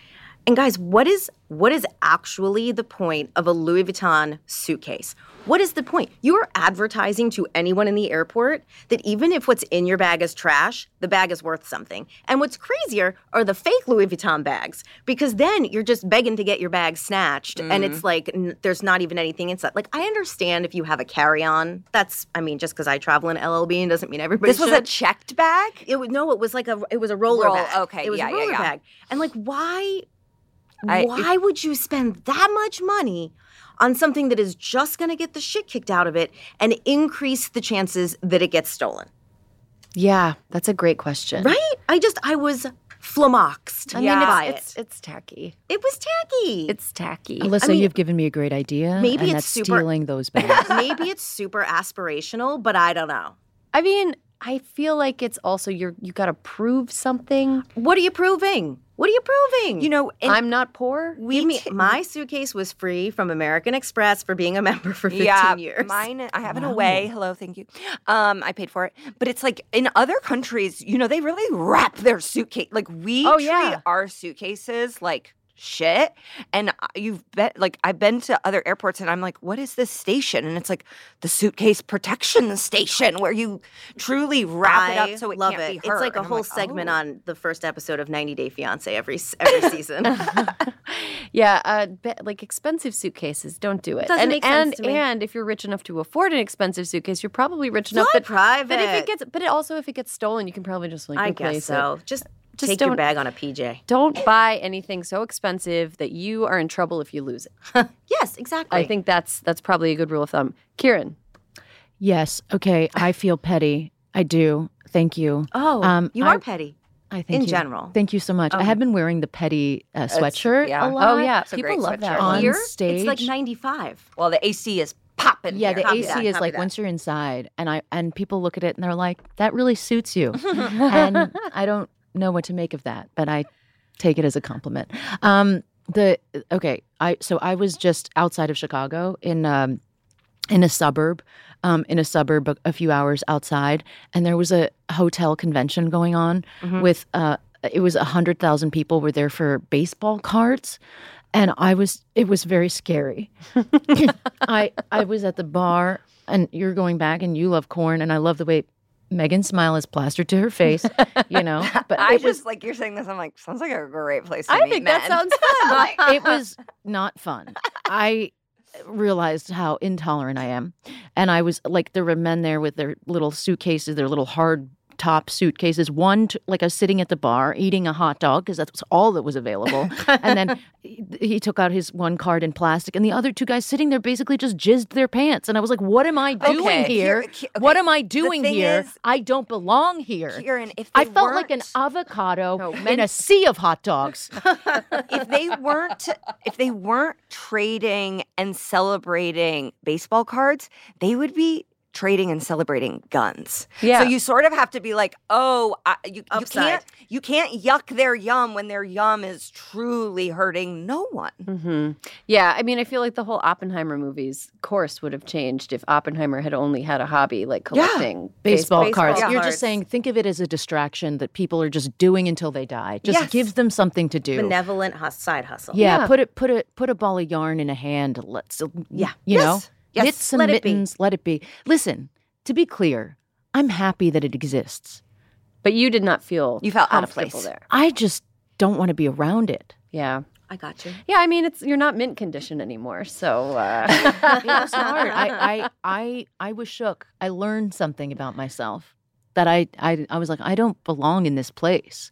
And guys, what is what is actually the point of a Louis Vuitton suitcase? What is the point? You are advertising to anyone in the airport that even if what's in your bag is trash, the bag is worth something. And what's crazier are the fake Louis Vuitton bags because then you're just begging to get your bag snatched and it's mm. like n- there's not even anything inside. Like I understand if you have a carry-on. That's I mean just because I travel in L.L.Bean doesn't mean everybody This was should. a checked bag? It was no, it was like a it was a roller Roll- bag. okay, it was yeah, a yeah, roller yeah. bag. And like, why? I- why would you spend that much money on something that is just going to get the shit kicked out of it and increase the chances that it gets stolen? Yeah, that's a great question. Right? I just I was flummoxed I Yeah. mean, by it's, it's, it. it's tacky. It was tacky. It's tacky. Alyssa, mean, you've given me a great idea. maybe and it's that's super- stealing those bags. Maybe it's super aspirational, but I don't know. I mean, I feel like it's also you're you got to prove something. What are you proving? What are you proving? You know, I'm not poor. we Give me, t- my suitcase was free from American Express for being a member for 15 yeah, years. Mine, I have an away. Hello, thank you. Um, I paid for it, but it's like in other countries, you know, they really wrap their suitcase. Like we Oh, treat yeah. our suitcases like shit. And you've been like I've been to other airports, and I'm like, what is this station? And it's like the suitcase protection station where you truly wrap it up so it love can't it. be hurt. It's like a And I'm whole segment oh. on the first episode of 90 Day Fiance every every season. Yeah, uh, be- like expensive suitcases, don't do it. Doesn't and make sense and to me. and if you're rich enough to afford an expensive suitcase, you're probably rich enough Fly that private. But if it gets, but it also if it gets stolen, you can probably just like I guess so. Just, Just take your don't- bag on a PJ. Don't buy anything so expensive that you are in trouble if you lose it. Yes, exactly. I think that's that's probably a good rule of thumb. Kiran, Yes. Okay. I feel petty. I do. Thank you. Oh, Um, you I- are petty. I think in you. general. Thank you so much. I have been wearing the petty uh, sweatshirt yeah. a lot. oh yeah, It's a people great love that. On one. Here, stage. it's like 95. Well, the AC is popping. Yeah, here. the Copy AC that, is copy like that. once you're inside, and I and people look at it and they're like, "That really suits you," and I don't know what to make of that, but I take it as a compliment. Um, the okay, I so I was just outside of Chicago in um, in a suburb, um, in a suburb a, few hours outside, and there was a hotel convention going on with uh, it was a hundred thousand people were there for baseball cards. And I was, it was very scary. I I was at the bar, and you're going back, and you love corn, and I love the way Megan's smile is plastered to her face, you know. But I it was just like you're saying this. I'm like, sounds like a great place to I meet think that sounds fun. it was not fun. I realized how intolerant I am. And I was like, there were men there with their little suitcases, their little hard top suitcases. One, like I was sitting at the bar eating a hot dog because that's all that was available. and then he, took out his one card in plastic, and the other two guys sitting there basically just jizzed their pants. And I was like, what am I doing Okay, here? he- What am I doing here? is- I don't belong here. Kiran, if I felt like an avocado No, in a sea of hot dogs. if they weren't if they weren't trading and celebrating baseball cards, they would be trading and celebrating guns. Yeah. So you sort of have to be like, oh, I, you, you can't you can't yuck their yum when their yum is truly hurting no one. hmm Yeah, I mean, I feel like the whole Oppenheimer movies course would have changed if Oppenheimer had only had a hobby like collecting baseball, baseball cards. You're just saying, think of it as a distraction that people are just doing until they die. Just Yes. gives them something to do. Benevolent hus- side hustle. yeah, Yeah. put it, put a, put a ball of yarn in a hand. Let's, Yeah. you Yes. know, Yes. knit some Let it be. Let it be. Listen, to be clear, I'm happy that it exists. But you did not feel You felt out of place. there. I just don't want to be around it. Yeah. I got you. Yeah, I mean, it's you're not mint condition anymore, so uh, It was hard. I, I, I, I was shook. I learned something about myself that I, I, I was like, I don't belong in this place.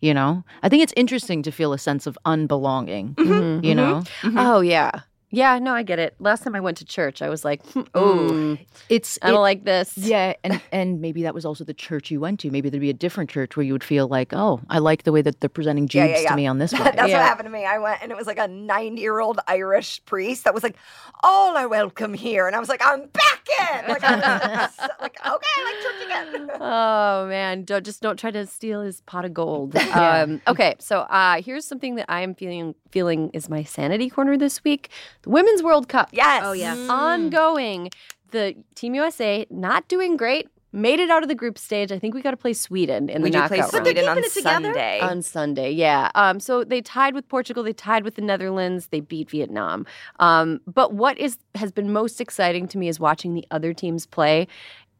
You know, I think it's interesting to feel a sense of unbelonging. Mhm. You know, Oh yeah, yeah. No, I get it. Last time I went to church, I was like, oh, it's I don't it- like this. yeah, and and maybe that was also the church you went to. Maybe there'd be a different church where you would feel like, oh, I like the way that they're presenting Yeah, yeah, yeah. to me on this one. That's Yeah. what happened to me. I went and it was like a 90 year old Irish priest that was like, All are welcome here. And I was like, I'm back in. Like, I'm like okay, I like church again. Oh man, don't just don't try to steal his pot of gold. um, okay, so uh, here's something that I am feeling feeling is my sanity corner this week: the Women's World Cup. Yes. Oh, yeah. ongoing. The Team USA not doing great. Made it out of the group stage. I think we got to play Sweden in We the do play knockout round. Sweden on keeping it together? Sunday. on Sunday. Yeah. Um, so they tied with Portugal. They tied with the Netherlands. They beat Vietnam. Um, but what is has been most exciting to me is watching the other teams play.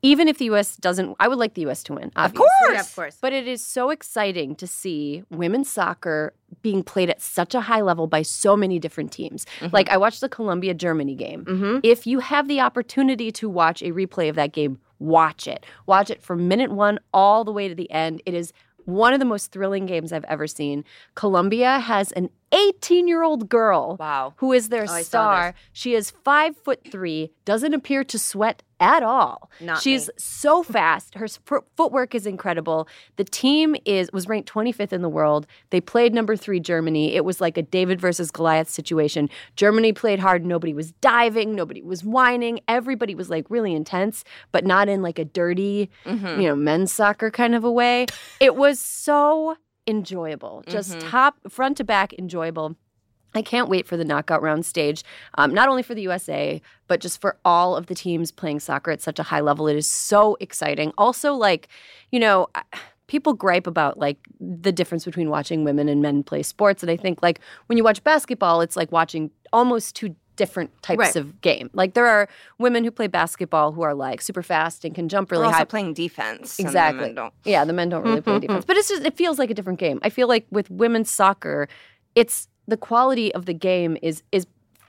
Even if the U.S. doesn't, I would like the U.S. to win. of course. Yeah, of course. But it is so exciting to see women's soccer being played at such a high level by so many different teams. Like I watched the Colombia Germany game. Mm-hmm. If you have the opportunity to watch a replay of that game, watch it. Watch it from minute one all the way to the end. It is one of the most thrilling games I've ever seen. Colombia has an 18 year old girl Wow. who is their Oh, star. She is five foot three, doesn't appear to sweat at all. Not She's me. so fast. Her footwork is incredible. The team is was ranked 25th in the world. They played number three Germany. It was like a David versus Goliath situation. Germany played hard. Nobody was diving. Nobody was whining. Everybody was like really intense, but not in like a dirty, Mm-hmm. you know, men's soccer kind of a way. It was so enjoyable, just Mhm. top front to back enjoyable. I can't wait for the knockout round stage, um, not only for the USA, but just for all of the teams playing soccer at such a high level. It is so exciting. Also, like, you know, people gripe about like the difference between watching women and men play sports. And I think, like, when you watch basketball, it's like watching almost two different types Right. of game. Like, there are women who play basketball who are like super fast and can jump really We're also high. playing defense. the Exactly. don't. Yeah, the men don't really play defense, but it's just it feels like a different game. I feel like with women's soccer, it's the quality of the game is is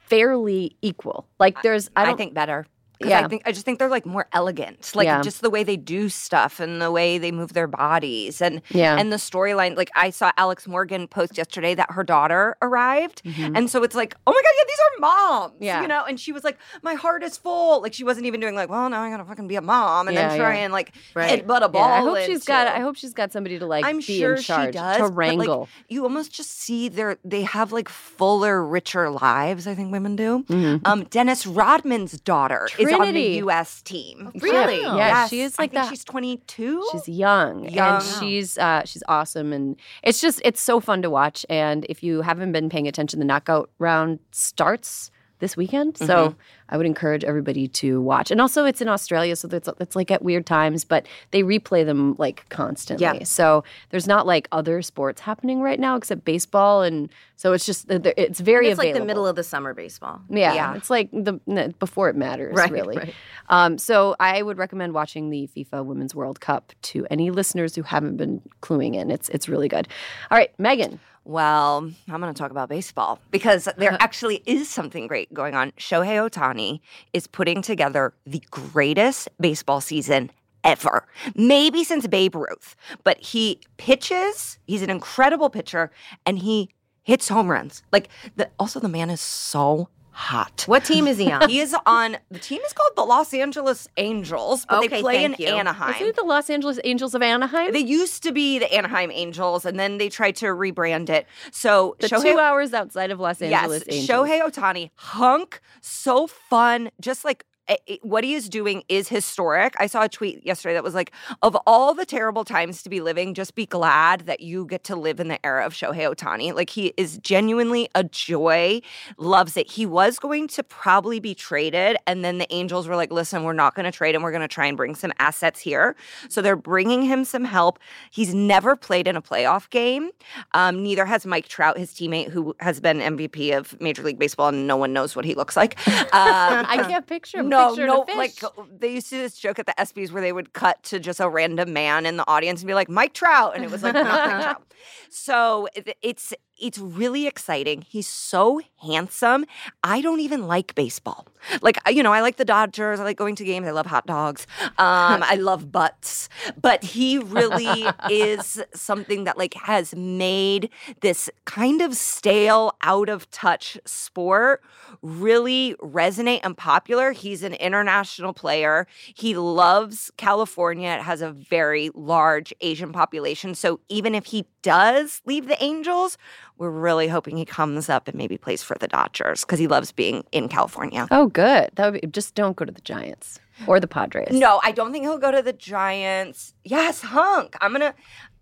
fairly equal. Like there's I I, don't think better. Yeah. I think I just think they're like more elegant, like Yeah. just the way they do stuff and the way they move their bodies and Yeah. and the storyline. Like I saw Alex Morgan post yesterday that her daughter arrived, and so it's like, oh my god, yeah, these are moms, Mm-hmm. Yeah. you know. And she was like, my heart is full. Like she wasn't even doing like, well, now I gotta fucking be a mom and Yeah, then try and like Right. headbutt a ball. yeah, I hope she's got I hope she's got somebody to like I'm be sure in charge she does. to but, like, wrangle. you almost just see their they have like fuller, richer lives. I think women do. Mhm. Um, Dennis Rodman's daughter is on the U.S. team. Really? Yeah, Yes. she is I like think that. She's 22. She's young, Young. and she's uh, she's awesome, and it's just it's so fun to watch. And if you haven't been paying attention, the knockout round starts this weekend, Mm-hmm. so I would encourage everybody to watch. And also, it's in Australia, so it's it's like at weird times, but they replay them like constantly. Yeah. So there's not like other sports happening right now except baseball, and so it's just it's very It's like the middle of the summer baseball. Yeah, Yeah. it's like the before it matters, Right, really. right. Um, so I would recommend watching the FIFA Women's World Cup to any listeners who haven't been cluing in. It's it's really good. All right, Megan. Well, I'm going to talk about baseball because there uh-huh. actually is something great going on. Shohei Ohtani is putting together the greatest baseball season ever, maybe since Babe Ruth. But he pitches, he's an incredible pitcher, and he hits home runs. Like, the, also, the man is so hot. What team is he on? He is on the team is called the Los Angeles Angels, but they Okay, play in you. Anaheim. Is it the Los Angeles Angels of Anaheim? They used to be the Anaheim Angels, and then they tried to rebrand it. So the Shohei, two hours outside of Los Angeles yes, Angels. Shohei Ohtani, hunk, so fun, just like. It- it- what he is doing is historic. I saw a tweet yesterday that was like, of all the terrible times to be living, just be glad that you get to live in the era of Shohei Ohtani. Like, he is genuinely a joy, loves it. He was going to probably be traded, and then the Angels were like, listen, we're not going to trade him. We're going to try and bring some assets here. So they're bringing him some help. He's never played in a playoff game. Um, neither has Mike Trout, his teammate, who has been MVP of Major League Baseball, and no one knows what he looks like. Um, I can't picture him. no, Picture no, a fish. like they used to do this joke at the ESPYS where they would cut to just a random man in the audience and be like Mike Trout, and it was like not Mike Trout. So it- it's it's really exciting. He's so handsome. I don't even like baseball. Like you know, I like the Dodgers. I like going to games. I love hot dogs. Um, I love butts. But he really is something that like has made this kind of stale, out of touch sport really resonate and popular. He's an international player. He loves California. It has a very large Asian population. So even if he does leave the Angels, we're really hoping he comes up and maybe plays for the Dodgers because he loves being in California. oh, good. That would be, just don't go to the Giants or the Padres. No, I don't think he'll go to the Giants. Yes, hunk. I'm gonna.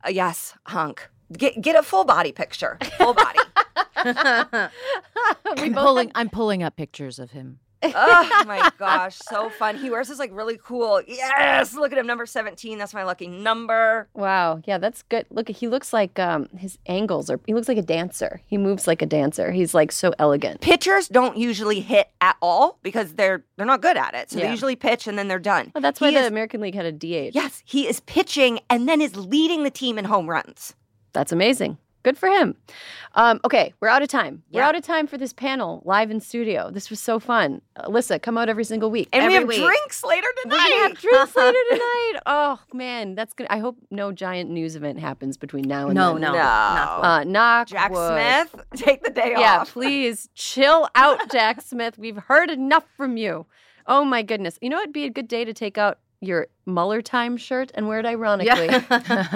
Uh, yes, hunk. Get get a full body picture. Full body. I'm pulling. I'm pulling up pictures of him. Oh my gosh, so fun. He wears this like really cool. Yes, look at him, number 17. That's my lucky number. Wow. Yeah, that's good. Look, he looks like um, his angles are. He looks like a dancer. He moves like a dancer. He's like so elegant. Pitchers don't usually hit at all because they're they're not good at it. So Yeah. they usually pitch and then they're done. Well, that's why He the is- American League had a DH. Yes, he is pitching and then is leading the team in home runs. That's amazing. Good for him. Um, okay, we're out of time. We're out of time for this panel live in studio. This was so fun. Alyssa, come out every single week. And we have week. drinks later tonight. gonna have drinks later tonight. Oh man, that's good. I hope no giant news event happens between now and No, then. no, No. not Uh, knock Jack wood. Smith, take the day Yeah, off. Yeah, please chill out, Jack Smith. We've heard enough from you. Oh my goodness. You know it'd be a good day to take out your Mueller time shirt and wear it ironically.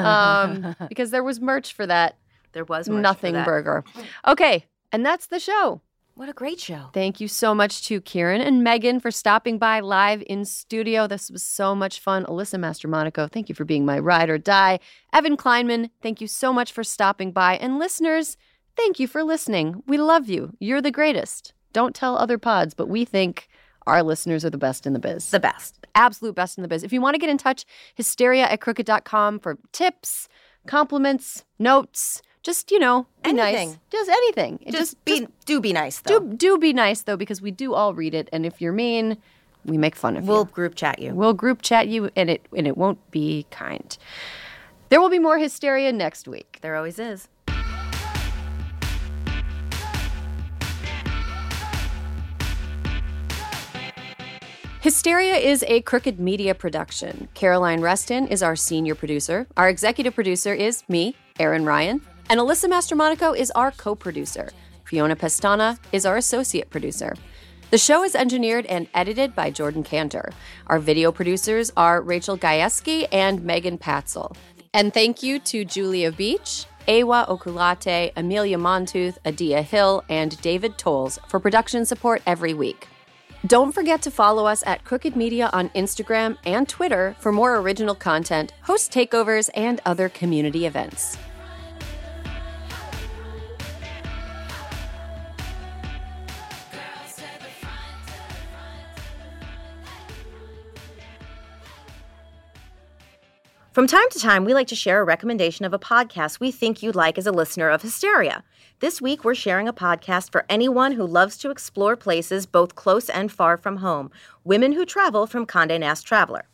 um, because there was merch for that there was nothing burger. Okay, and that's the show. What a great show. Thank you so much to Kiran and Megan for stopping by live in studio. This was so much fun. Alyssa Mastromonaco, thank you for being my ride or die. Evan Kleiman, thank you so much for stopping by. And listeners, thank you for listening. We love you. You're the greatest. Don't tell other pods, but we think our listeners are the best in the biz. The best. Absolute best in the biz. If you want to get in touch, hysteria at crooked.com for tips, compliments, notes just you know be Anything. nice just anything It Just, be do be nice though. do do be nice though because we do all read it and if you're mean we make fun of you. we'll group chat you. we'll group chat you and it and it won't be kind there will be more hysteria next week there always is. Hysteria is a crooked media production. Caroline Reston is our senior producer. Our executive producer is me, Erin Ryan. And Alyssa Mastromonaco is our co producer. Fiona Pestana is our associate producer. The show is engineered and edited by Jordan Cantor. Our video producers are Rachel Gajewski and Megan Patzel. And thank you to Julia Beach, Awa Okulate, Amelia Montooth, Adia Hill, and David Tolles for production support every week. Don't forget to follow us at Crooked Media on Instagram and Twitter for more original content, host takeovers, and other community events. From time to time, we like to share a recommendation of a podcast we think you'd like as a listener of Hysteria. This week, we're sharing a podcast for anyone who loves to explore places both close and far from home Women Who Travel from Conde Nast Traveler.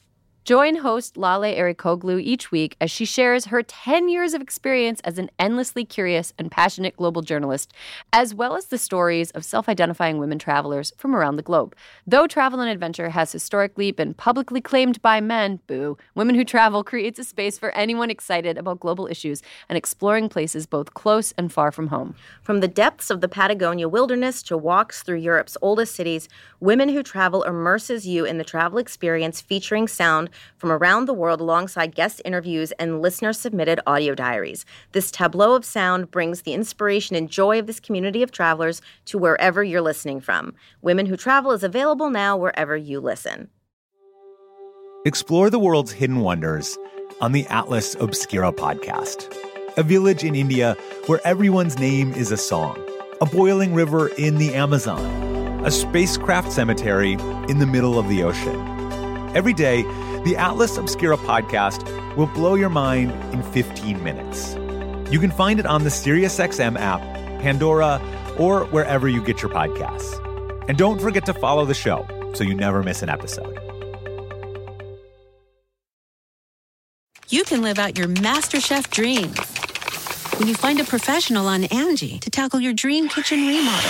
Join host Lale Arikoglu each week as she shares her 10 years of experience as an endlessly curious and passionate global journalist, as well as the stories of self identifying women travelers from around the globe. Though travel and adventure has historically been publicly claimed by men, boo, Women Who Travel creates a space for anyone excited about global issues and exploring places both close and far from home. From the depths of the Patagonia wilderness to walks through Europe's oldest cities, Women Who Travel immerses you in the travel experience featuring sound from around the world alongside guest interviews and listener submitted audio diaries. This tableau of sound brings the inspiration and joy of this community of travelers to wherever you're listening from. Women Who Travel is available now wherever you listen. Explore the world's hidden wonders on the Atlas Obscura podcast, a village in India where everyone's name is a song, a boiling river in the Amazon, a spacecraft cemetery in the middle of the ocean. Every day, the Atlas Obscura podcast will blow your mind in 15 minutes. You can find it on the SiriusXM app, Pandora, or wherever you get your podcasts. And don't forget to follow the show so you never miss an episode. you can live out your MasterChef dreams when you find a professional on Angie to tackle your dream kitchen remodel.